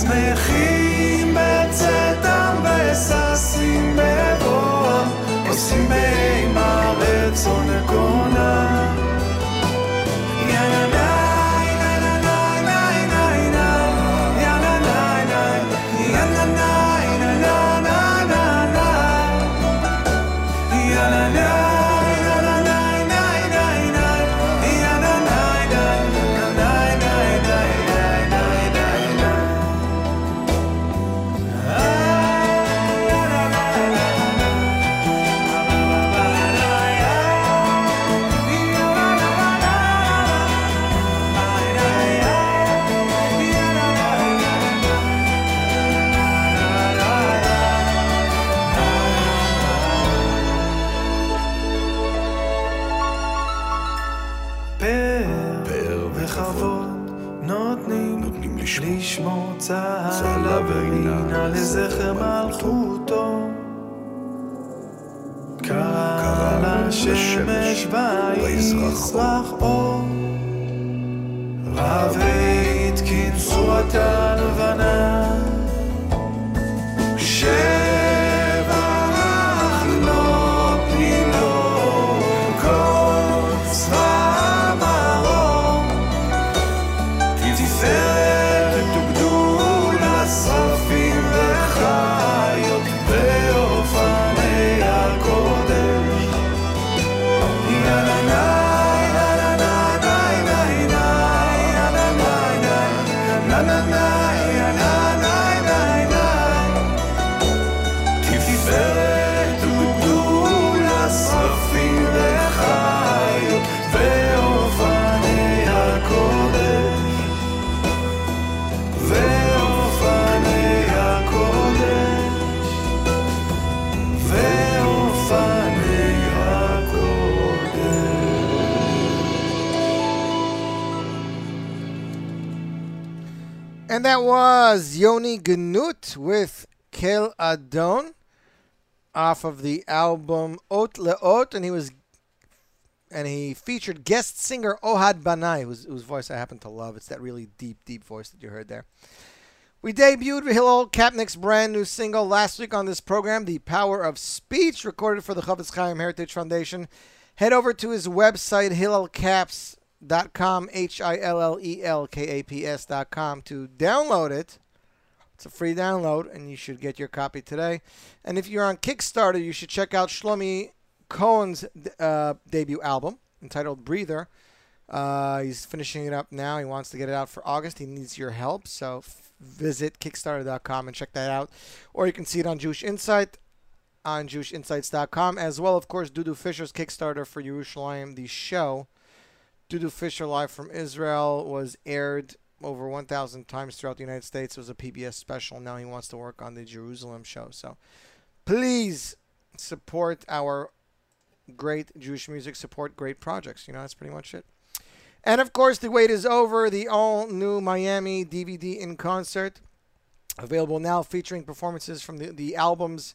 שמחים בצאתם וששים בבואם עושים באימה רצון עקרונם was Yoni Gnut with Kel Adon off of the album Ot Leot, and he was and he featured guest singer Ohad Banai, whose, whose voice I happen to love. It's that really deep, deep voice that you heard there. We debuted Hillel Kapnick's brand new single last week on this program, The Power of Speech, recorded for the Chofetz Chaim Heritage Foundation. Head over to his website, hillelcaps.com, dot com to download it. It's a free download, and you should get your copy today. And if you're on Kickstarter, you should check out Shlomi Cohen's uh, debut album entitled Breather. Uh, he's finishing it up now. He wants to get it out for August. He needs your help, so f- visit Kickstarter.com and check that out. Or you can see it on Jewish Insight on JewishInsights.com, as well, of course, Dudu Fisher's Kickstarter for Yerushalayim, the show. Dudu Fisher Live from Israel was aired over 1,000 times throughout the United States. It was a PBS special. Now he wants to work on the Jerusalem show. So please support our great Jewish music, support great projects. You know, that's pretty much it. And of course, the wait is over. The all new Miami DVD in concert available now, featuring performances from the, the albums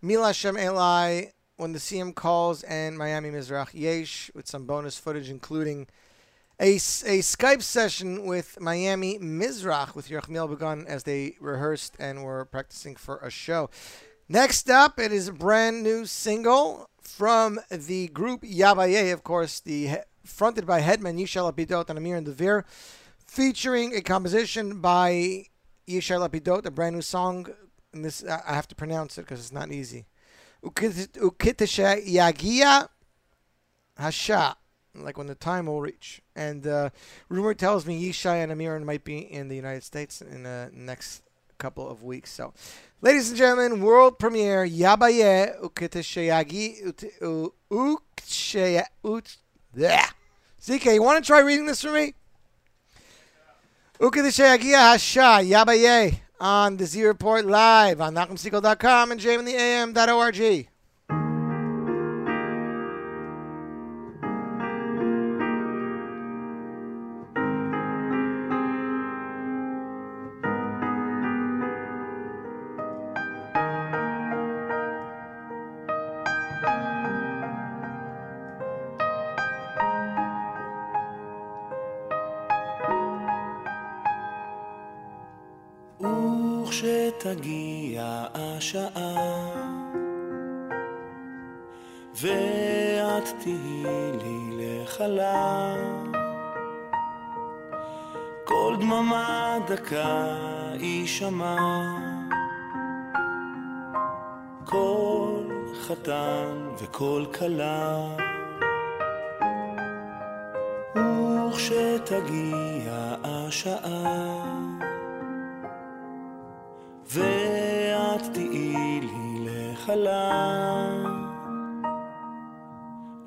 Mila Shem Eli, When the CM Calls, and Miami Mizrach Yesh, with some bonus footage, including a, a Skype session with Miami Mizrach with Yerachmiel Begun as they rehearsed and were practicing for a show. Next up, it is a brand new single from the group Yabaye, of course, the fronted by headman Yishai Lapidot and Amir and Devir, featuring a composition by Yishai Lapidot, a brand new song. And this I have to pronounce it because it's not easy. Ukit- Ukitisha Yagia Hasha, like when the time will reach. And uh, rumor tells me Yishai and Amir might be in the United States in the next couple of weeks. So, ladies and gentlemen, world premiere Yabaye Ukitishayagi ut- u- Ukshaya. ZK, you want to try reading this for me? Ukitishayagi Hasha Yabaye on the Z Report live on NachumSegal.com and JMintheAM.org. יישמע כל חתן וכל כלה וכשתגיע השעה ואת תהיי לי לחלה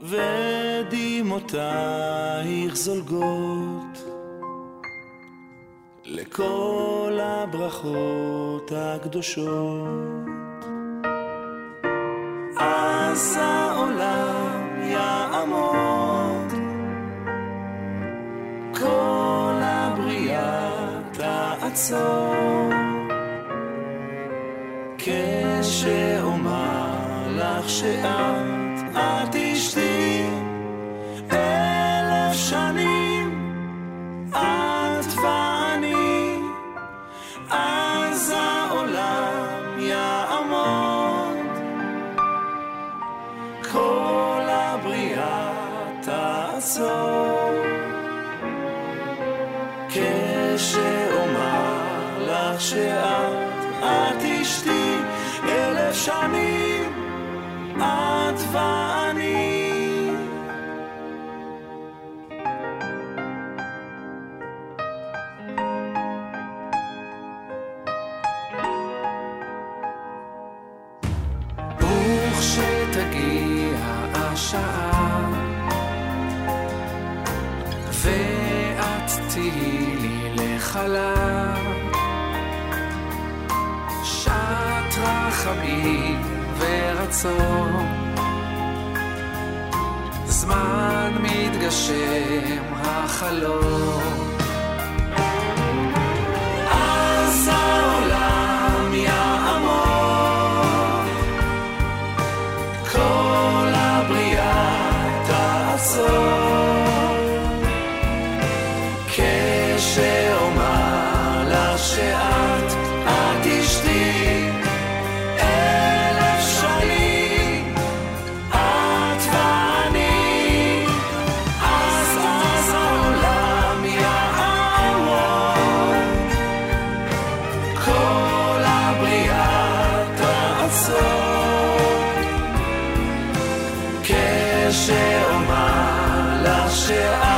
ודמעותייך זולגות לכל הברכות הקדושות. אז העולם יעמוד. כל הבריאה תעצור. כשאומר לך שאת, לי לחלה שעת רחמים ורצון. זמן מתגשם החלום still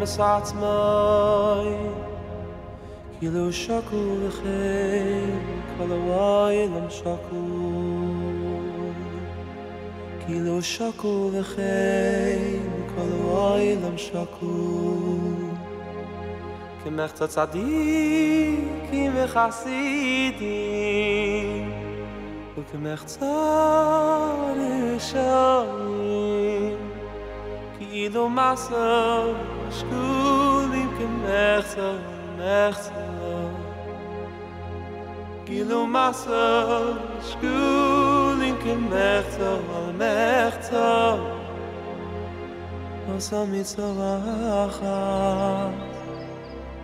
מסעת מי. כאילו שקו לכי כל הוואי לא משקו כאילו שקו לכי כל הוואי לא משקו כמחצה צדיקים וחסידים וכמחצה רשעים im chasidim וכמחצה לשעים כאילו מסה שקולים כמחצה מחצה כאילו מסה שקולים כמחצה מחצה עושה מצווה אחת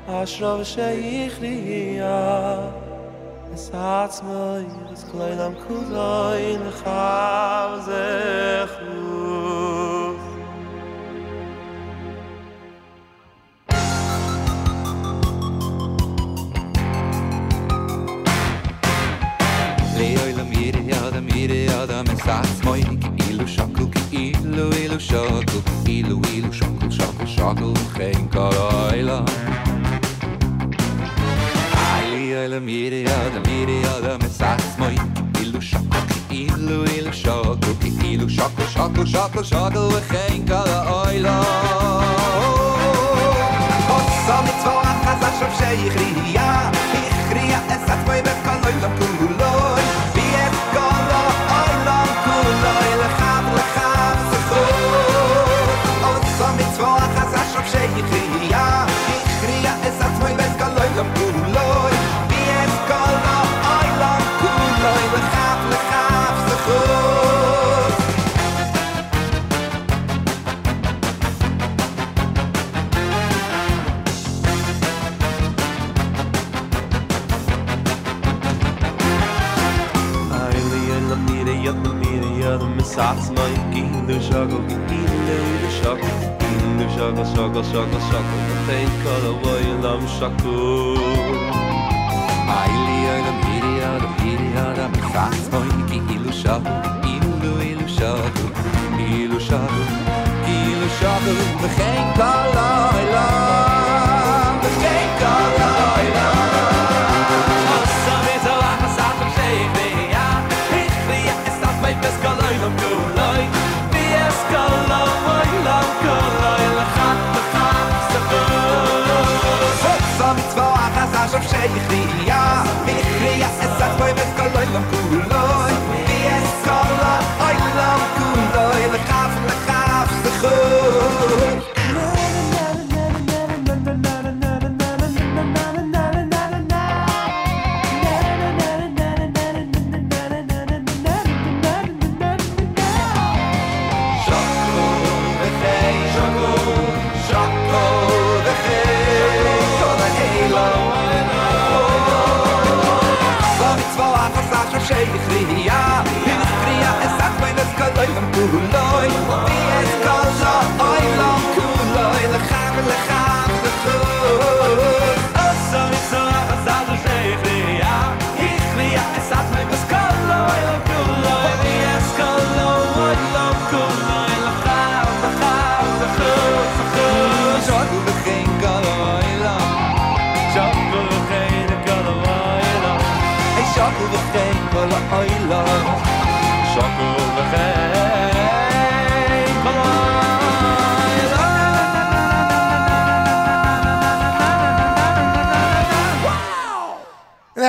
אשרה ושייכליה Es hat's mir, es klein am Kudoin, ich hab mire ya da me sats moi ki ilu shaku ki ilu ilu shaku ilu ilu shaku shaku shaku kein karaila Leoy la mire ya da mire ya da me sats moi ki ilu shaku ki ilu ilu shaku ki ilu shaku shaku shaku shaku kein karaila Sam tvo achas ashof sheikh ya ich kriya es at Satz mei Kinder schau go Kinder und schau Kinder schau go schau go schau go schau go schau away Kala in am Schau Eili oi da miri a da miri a da miri Satz mei ki ilu schau Ilu ilu schau Ilu schau Ilu da.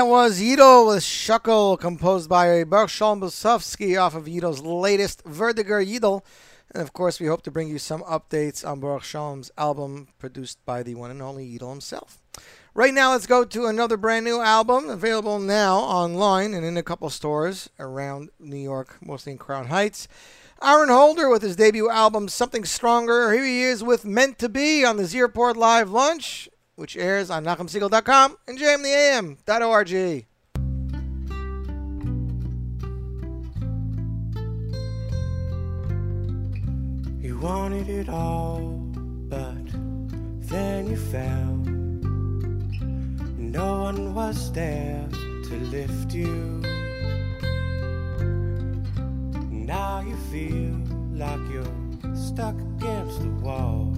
That was Yido with Shuckle, composed by Shalom Bosovsky off of Yido's latest Vertiger Yidel. And of course, we hope to bring you some updates on Baruch Shalom's album produced by the one and only Yidel himself. Right now, let's go to another brand new album available now online and in a couple stores around New York, mostly in Crown Heights. Aaron Holder with his debut album Something Stronger. Here he is with Meant to Be on the Z Report Live Lunch, which airs on NachumSegal.com and JMintheAM.org. You wanted it all, but then you fell. No one was there to lift you. Now you feel like you're stuck against the wall.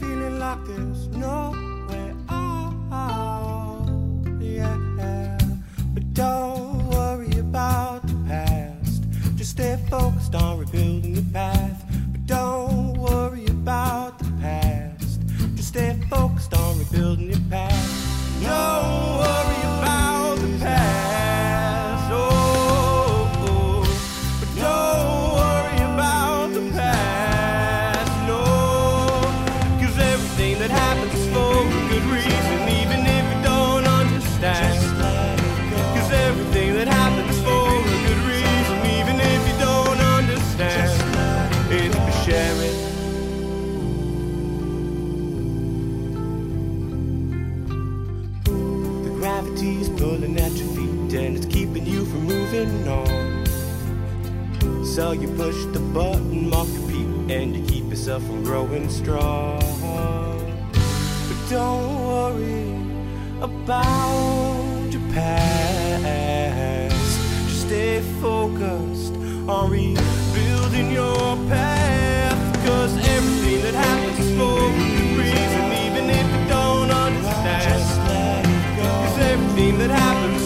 Feeling like there's no way out. Yeah. But don't worry about the past. Just stay focused on rebuilding your path. But don't worry about the past. Just stay focused on rebuilding your past. Don't worry So you push the button, mark repeat, and you keep yourself from growing strong. But don't worry about your past. Just stay focused on rebuilding your path. Cause everything that happens is for a reason, even if you don't understand. Cause everything that happens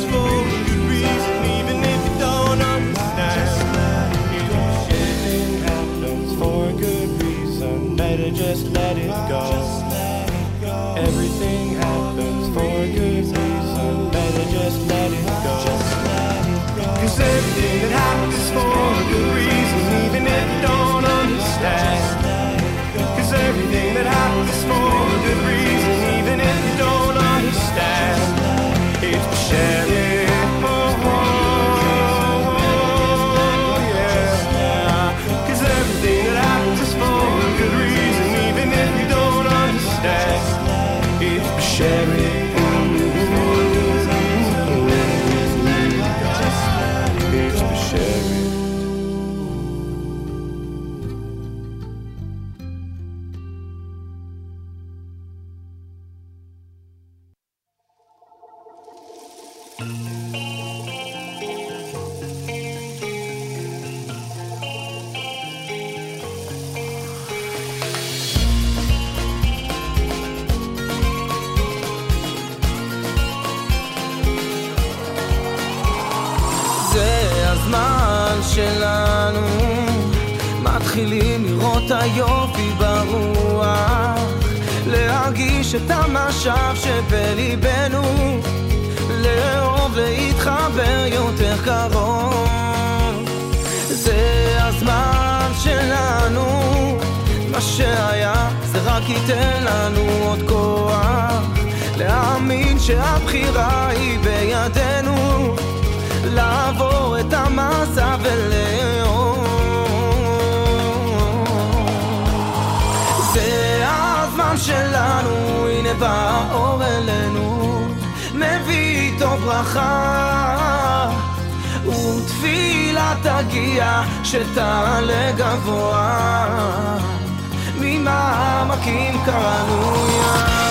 ברכה ותפילה תגיע שתעלה גבוה. ממעמקים קראנו יא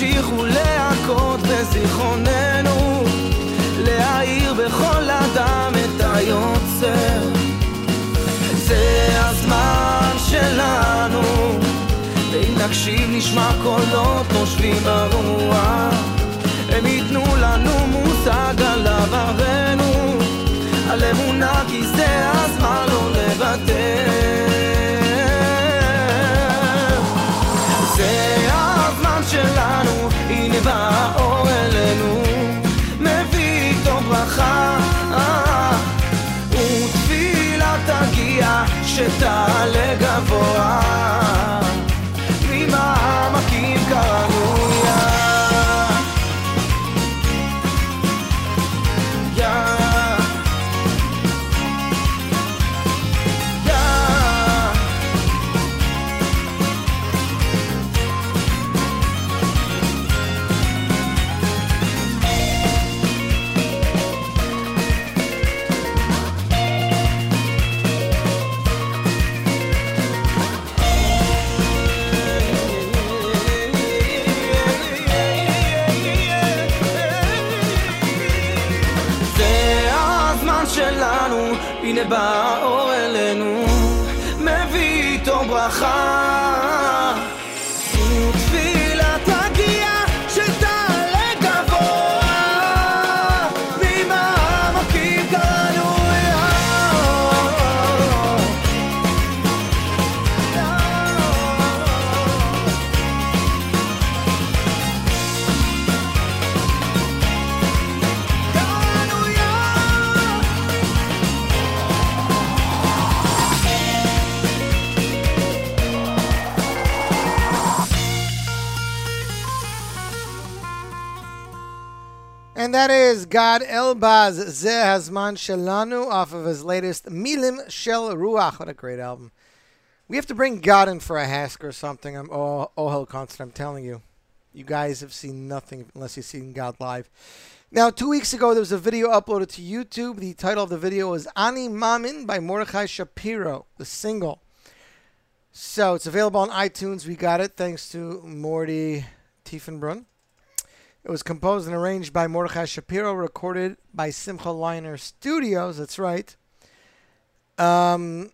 ימשיכו להכות בזיכרוננו להאיר בכל אדם את היוצר. זה הזמן שלנו ואם נקשיב נשמע קולות נושבים ברוח. הם ייתנו לנו מושג על עברנו על אמונה כי זה הזמן לא לוותר שתעלה גבוה that is Gad Elbaz Zeh Hazman Shelanu off of his latest Milim Shel Ruach. What a great album. We have to bring Gad in for a Hask or something. I'm oh, oh hell concert, I'm telling you. You guys have seen nothing unless you've seen Gad live. Now, two weeks ago, there was a video uploaded to YouTube. The title of the video was Ani Mamin by Mordechai Shapiro, the single. So it's available on iTunes. We got it thanks to Morty Tiefenbrunn. It was composed and arranged by Mordechai Shapiro, recorded by Simcha Leiner Studios. That's right. Um,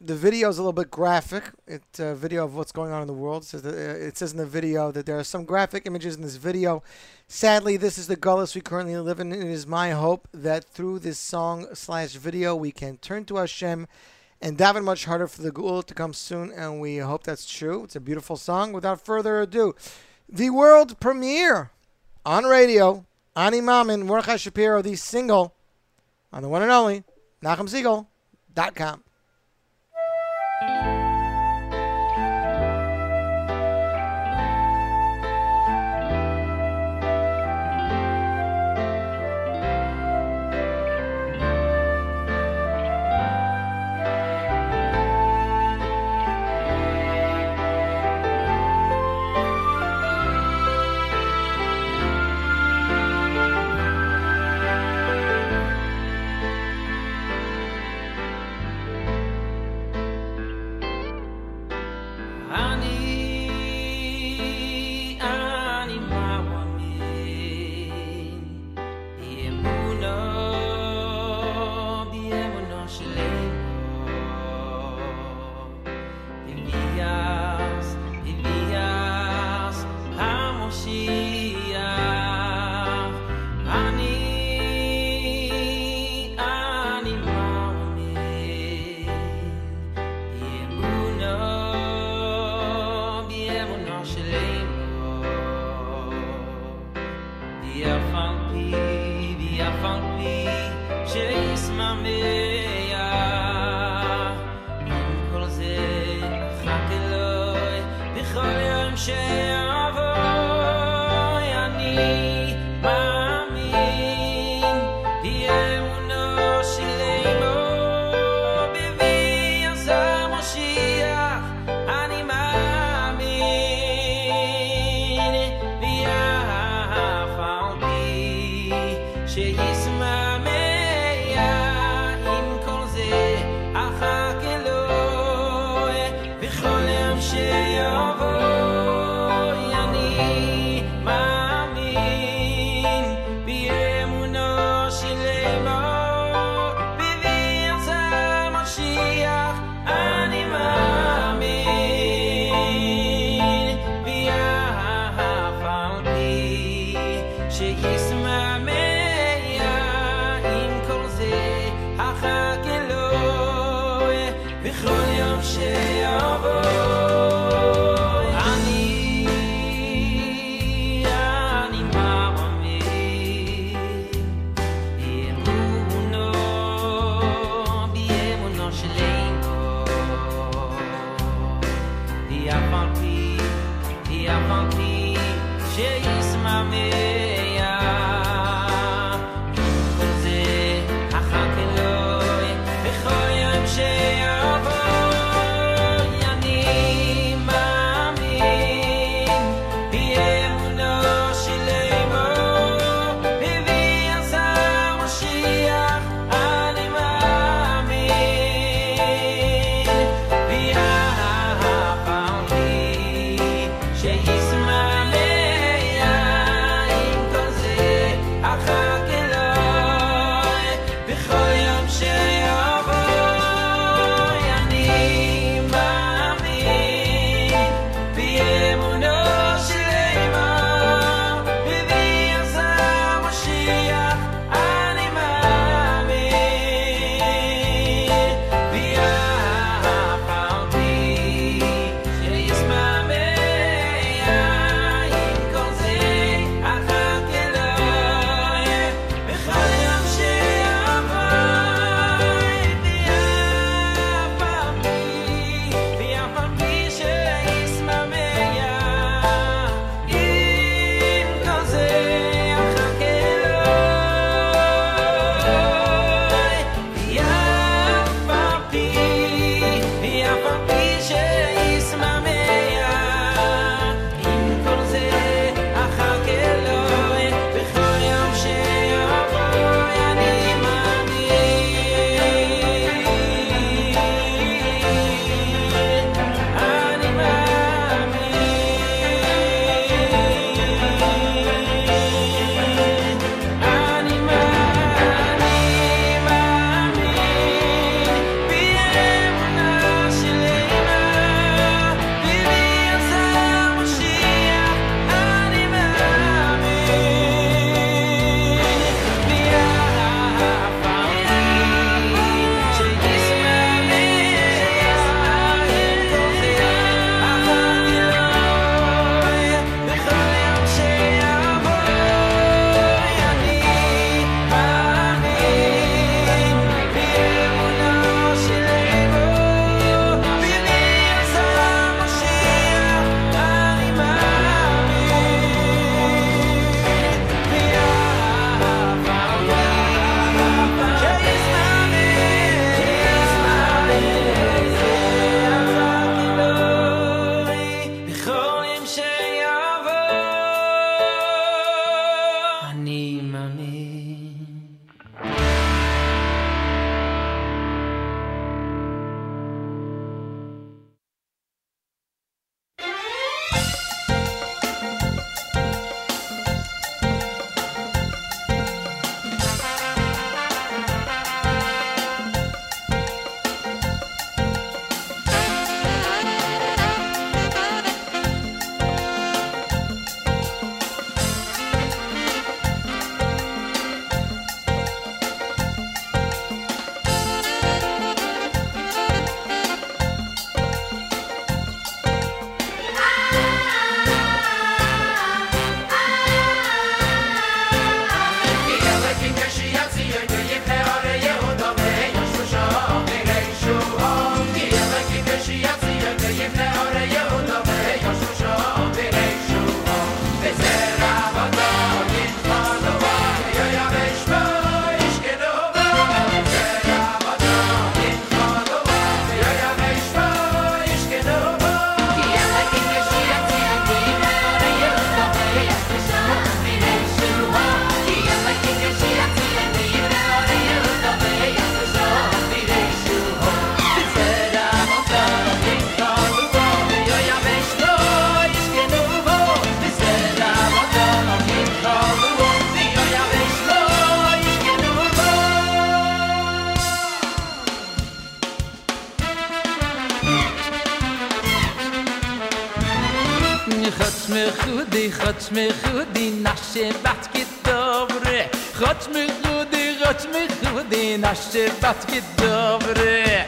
the video is a little bit graphic. It's a video of what's going on in the world. It says, that, uh, it says in the video that there are some graphic images in this video. Sadly, this is the gullus we currently live in. It is my hope that through this song slash video, we can turn to Hashem and daven much harder for the Gul to come soon. And we hope that's true. It's a beautiful song. Without further ado, the world premiere on radio, Ani Mamin, Mordechai Shapiro, the single on the one and only NachumSegal.com. ختم خودی نشه بد که دابره ختم خودی ختم خودی نشه بد که دابره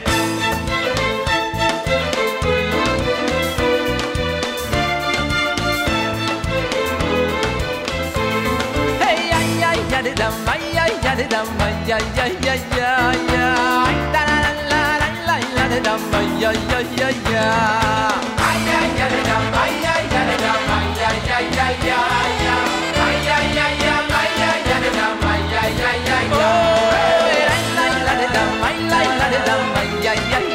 Yeah. Ay, ay, ay, ay,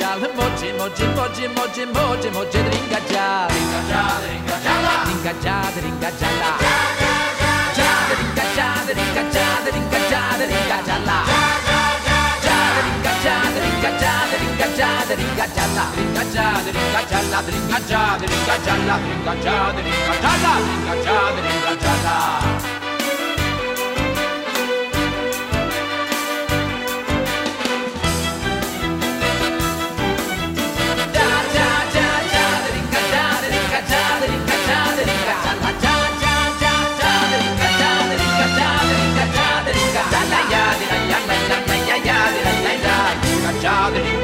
jal. Moji, moji, moji, moji, moji, moji, drinka jal. Drinka jal, drinka jala. Drinka jal, drinka jala. Jal, drinka jal, drinka jal, drinka jal, drinka jala. Jal, drinka jal, drinka jal, drinka jal, drinka jala. Drinka jal, drinka jala, drinka jal, drinka jala. Drinka jal, drinka jala,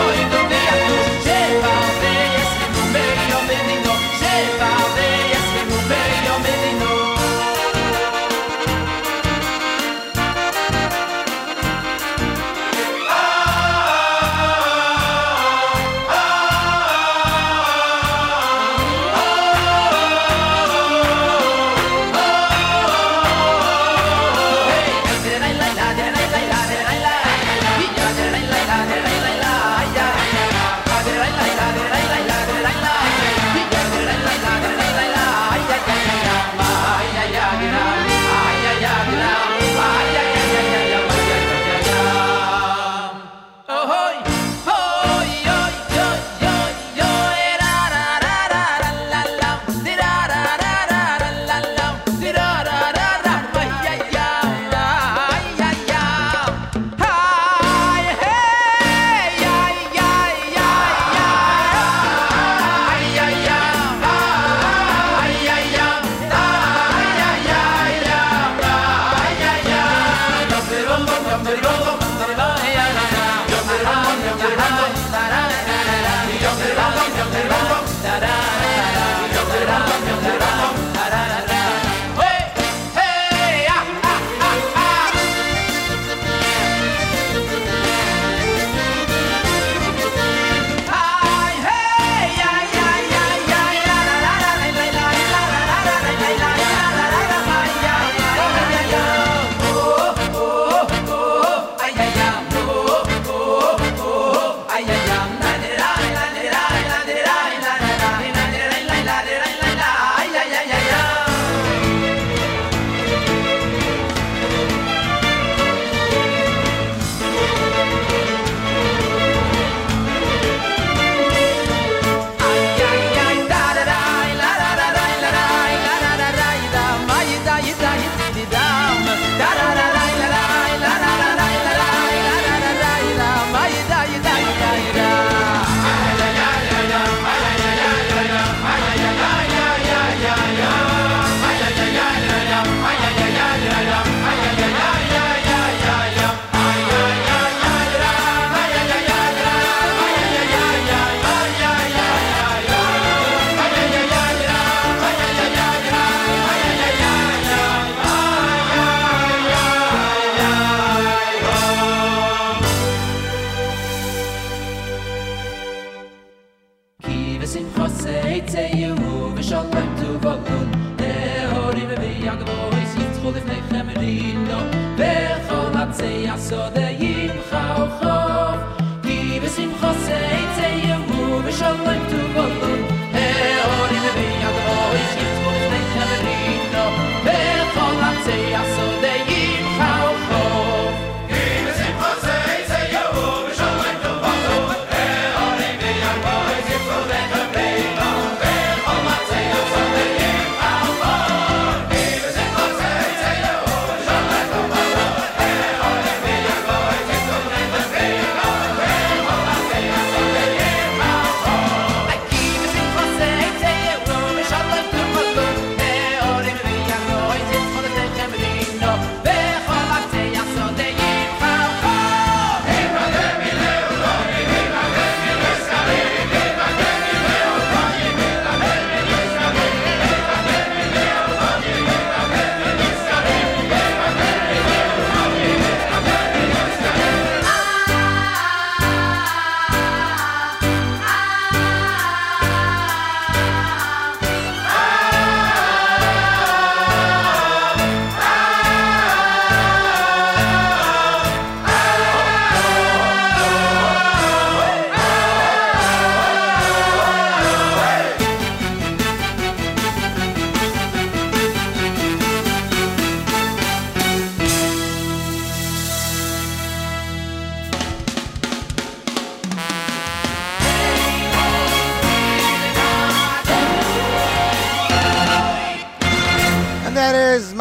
Holy Ghost.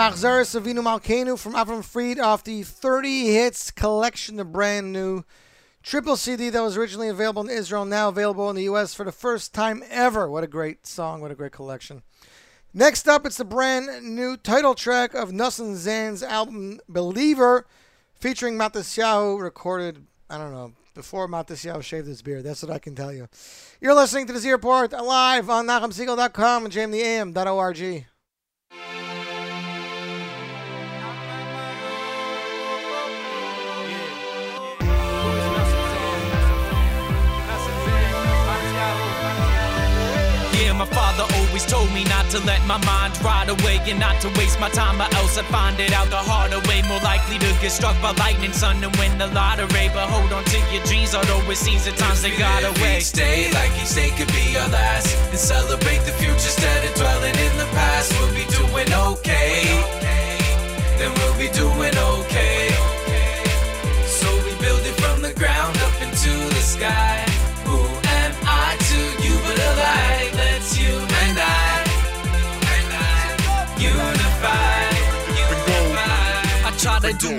Is Machzor Savinu Malkenu from Avram Fried off the 30 Hits collection, the brand new triple CD that was originally available in Israel, now available in the US for the first time ever. What a great song, what a great collection. Next up, it's the brand new title track of Nosson Zand's album Believer, featuring Matisyahu, recorded, I don't know, before Matisyahu shaved his beard. That's what I can tell you. You're listening to the Z Report live on NachumSegal.com and JMintheAM.org. always told me not to let my mind ride away and not to waste my time, or else I'd find it out the harder way. More likely to get struck by lightning, son, and win the lottery. But hold on to your dreams, although it seems at times they got away. Each day like each day could be our last And celebrate the future instead of dwelling in the past We'll be doing okay Then we'll be doing okay So we build it from the ground up into the sky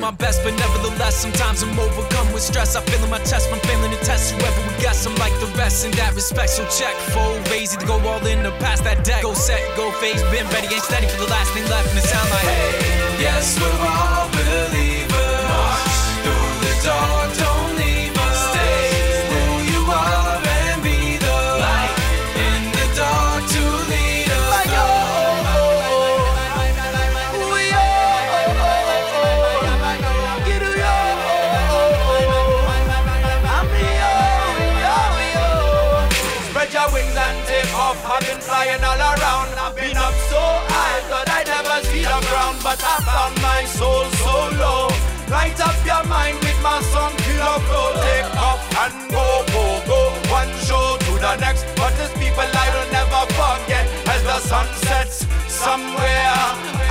my best, but nevertheless, sometimes I'm overcome with stress. I feel in my chest from failing to test whoever we guess. I'm like the rest in that respect. So check, full lazy to go all in to pass that deck. Go set, go phase, been ready, ain't steady for the last thing left, and it sound like. Hey, yes, we're all believers. Light up your mind with my song, Killer Flow. Take off and go, go, go. One show to the next. But these people I will never forget. As the sun sets somewhere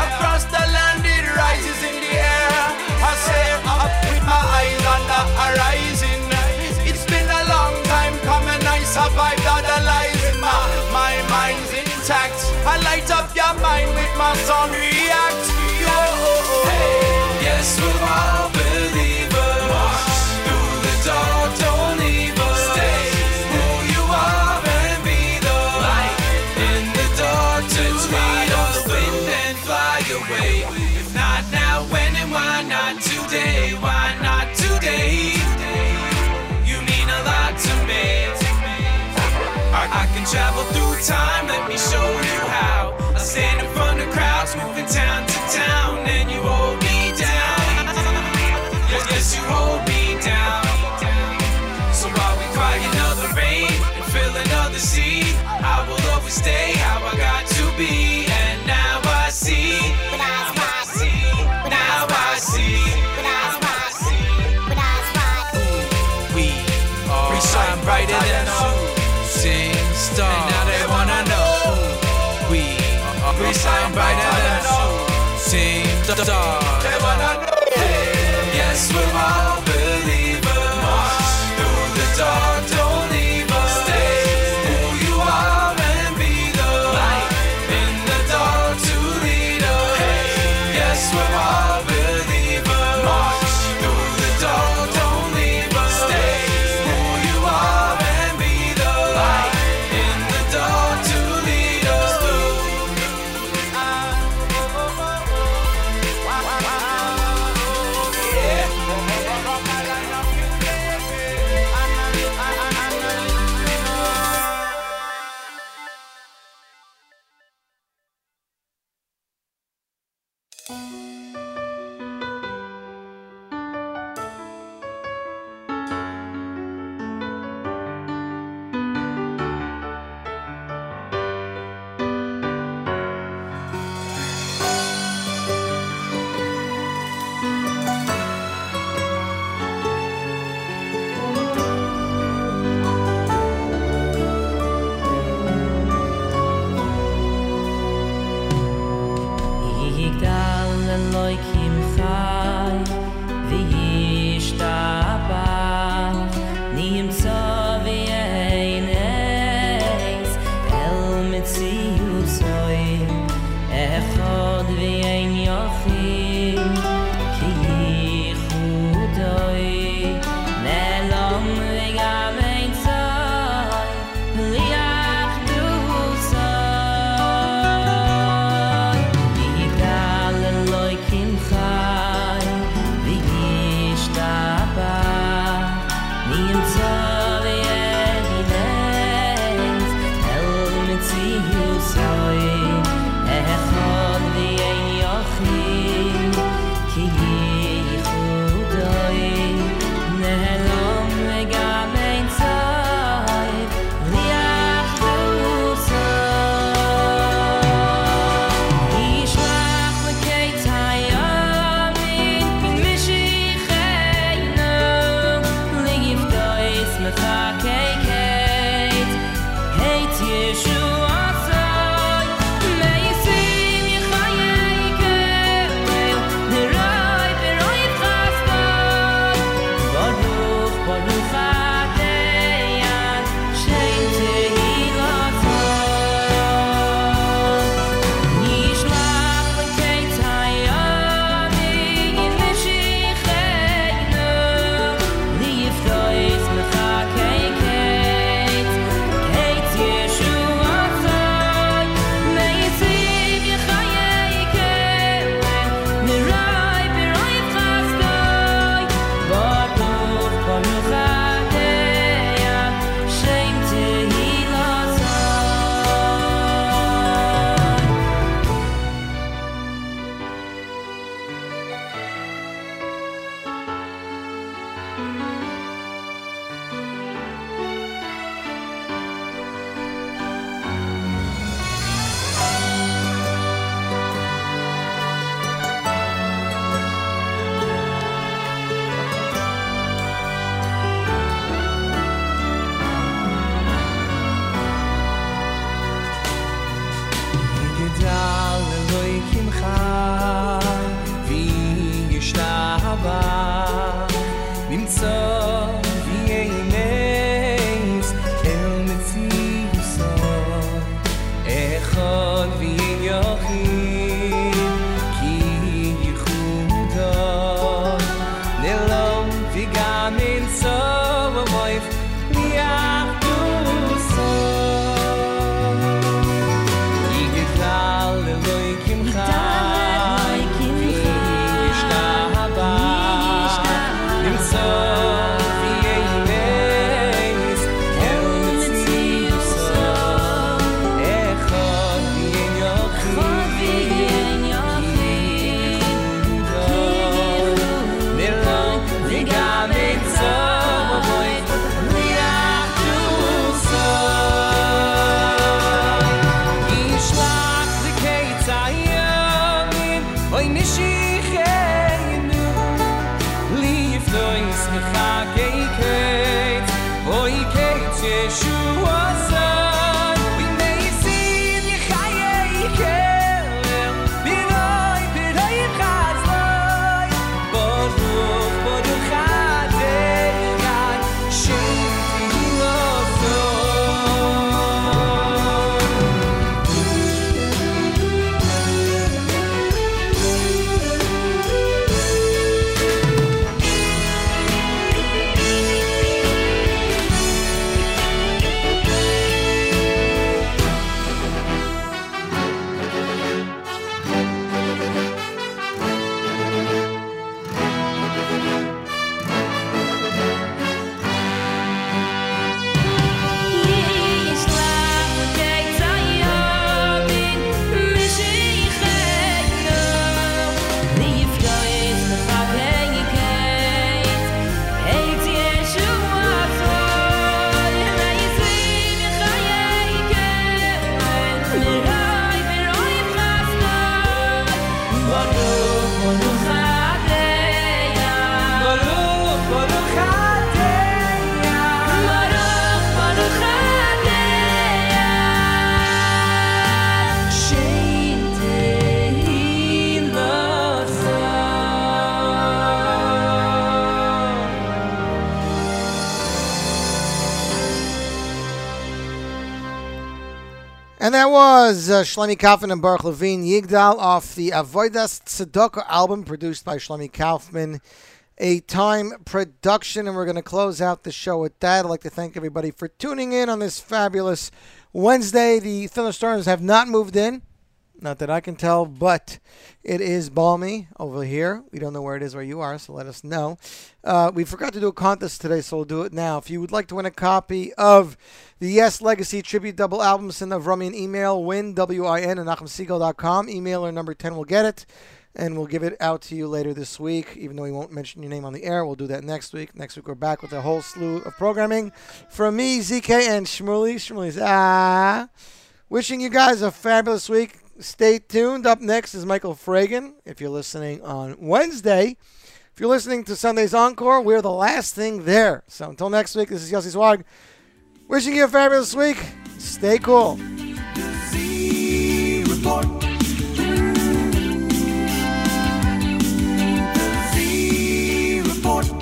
across the land, it rises in the air. I sail up with my eyes on the horizon. It's been a long time coming. I survived all the lies. My, my mind's intact. I light up your mind with my song. We're all You. Was uh, Shlomi Kaufman and Baruch Levine Yigdal off the Avoidas Tzedakah album produced by Shlomi Kaufman. A time production, and we're going to close out the show with that. I'd like to thank everybody for tuning in on this fabulous Wednesday. The thunderstorms have not moved in, not that I can tell, but it is balmy over here. We don't know where it is where you are, so let us know. Uh, we forgot to do a contest today, so we'll do it now. If you would like to win a copy of the Yes Legacy Tribute Double Album, send over me an email, win, W-I-N, at NachumSegal.com. Emailer number 10 will get it, and we'll give it out to you later this week. Even though we won't mention your name on the air, we'll do that next week. Next week, we're back with a whole slew of programming. From me, ZK, and Shmuley. Shmuley's ah. Wishing you guys a fabulous week stay tuned. Up next is Michael Fragan. If you're listening on Wednesday, if you're listening to Sunday's Encore, we're the last thing there. So until next week, this is Yossi Zweig. Wishing you a fabulous week. Stay cool. report.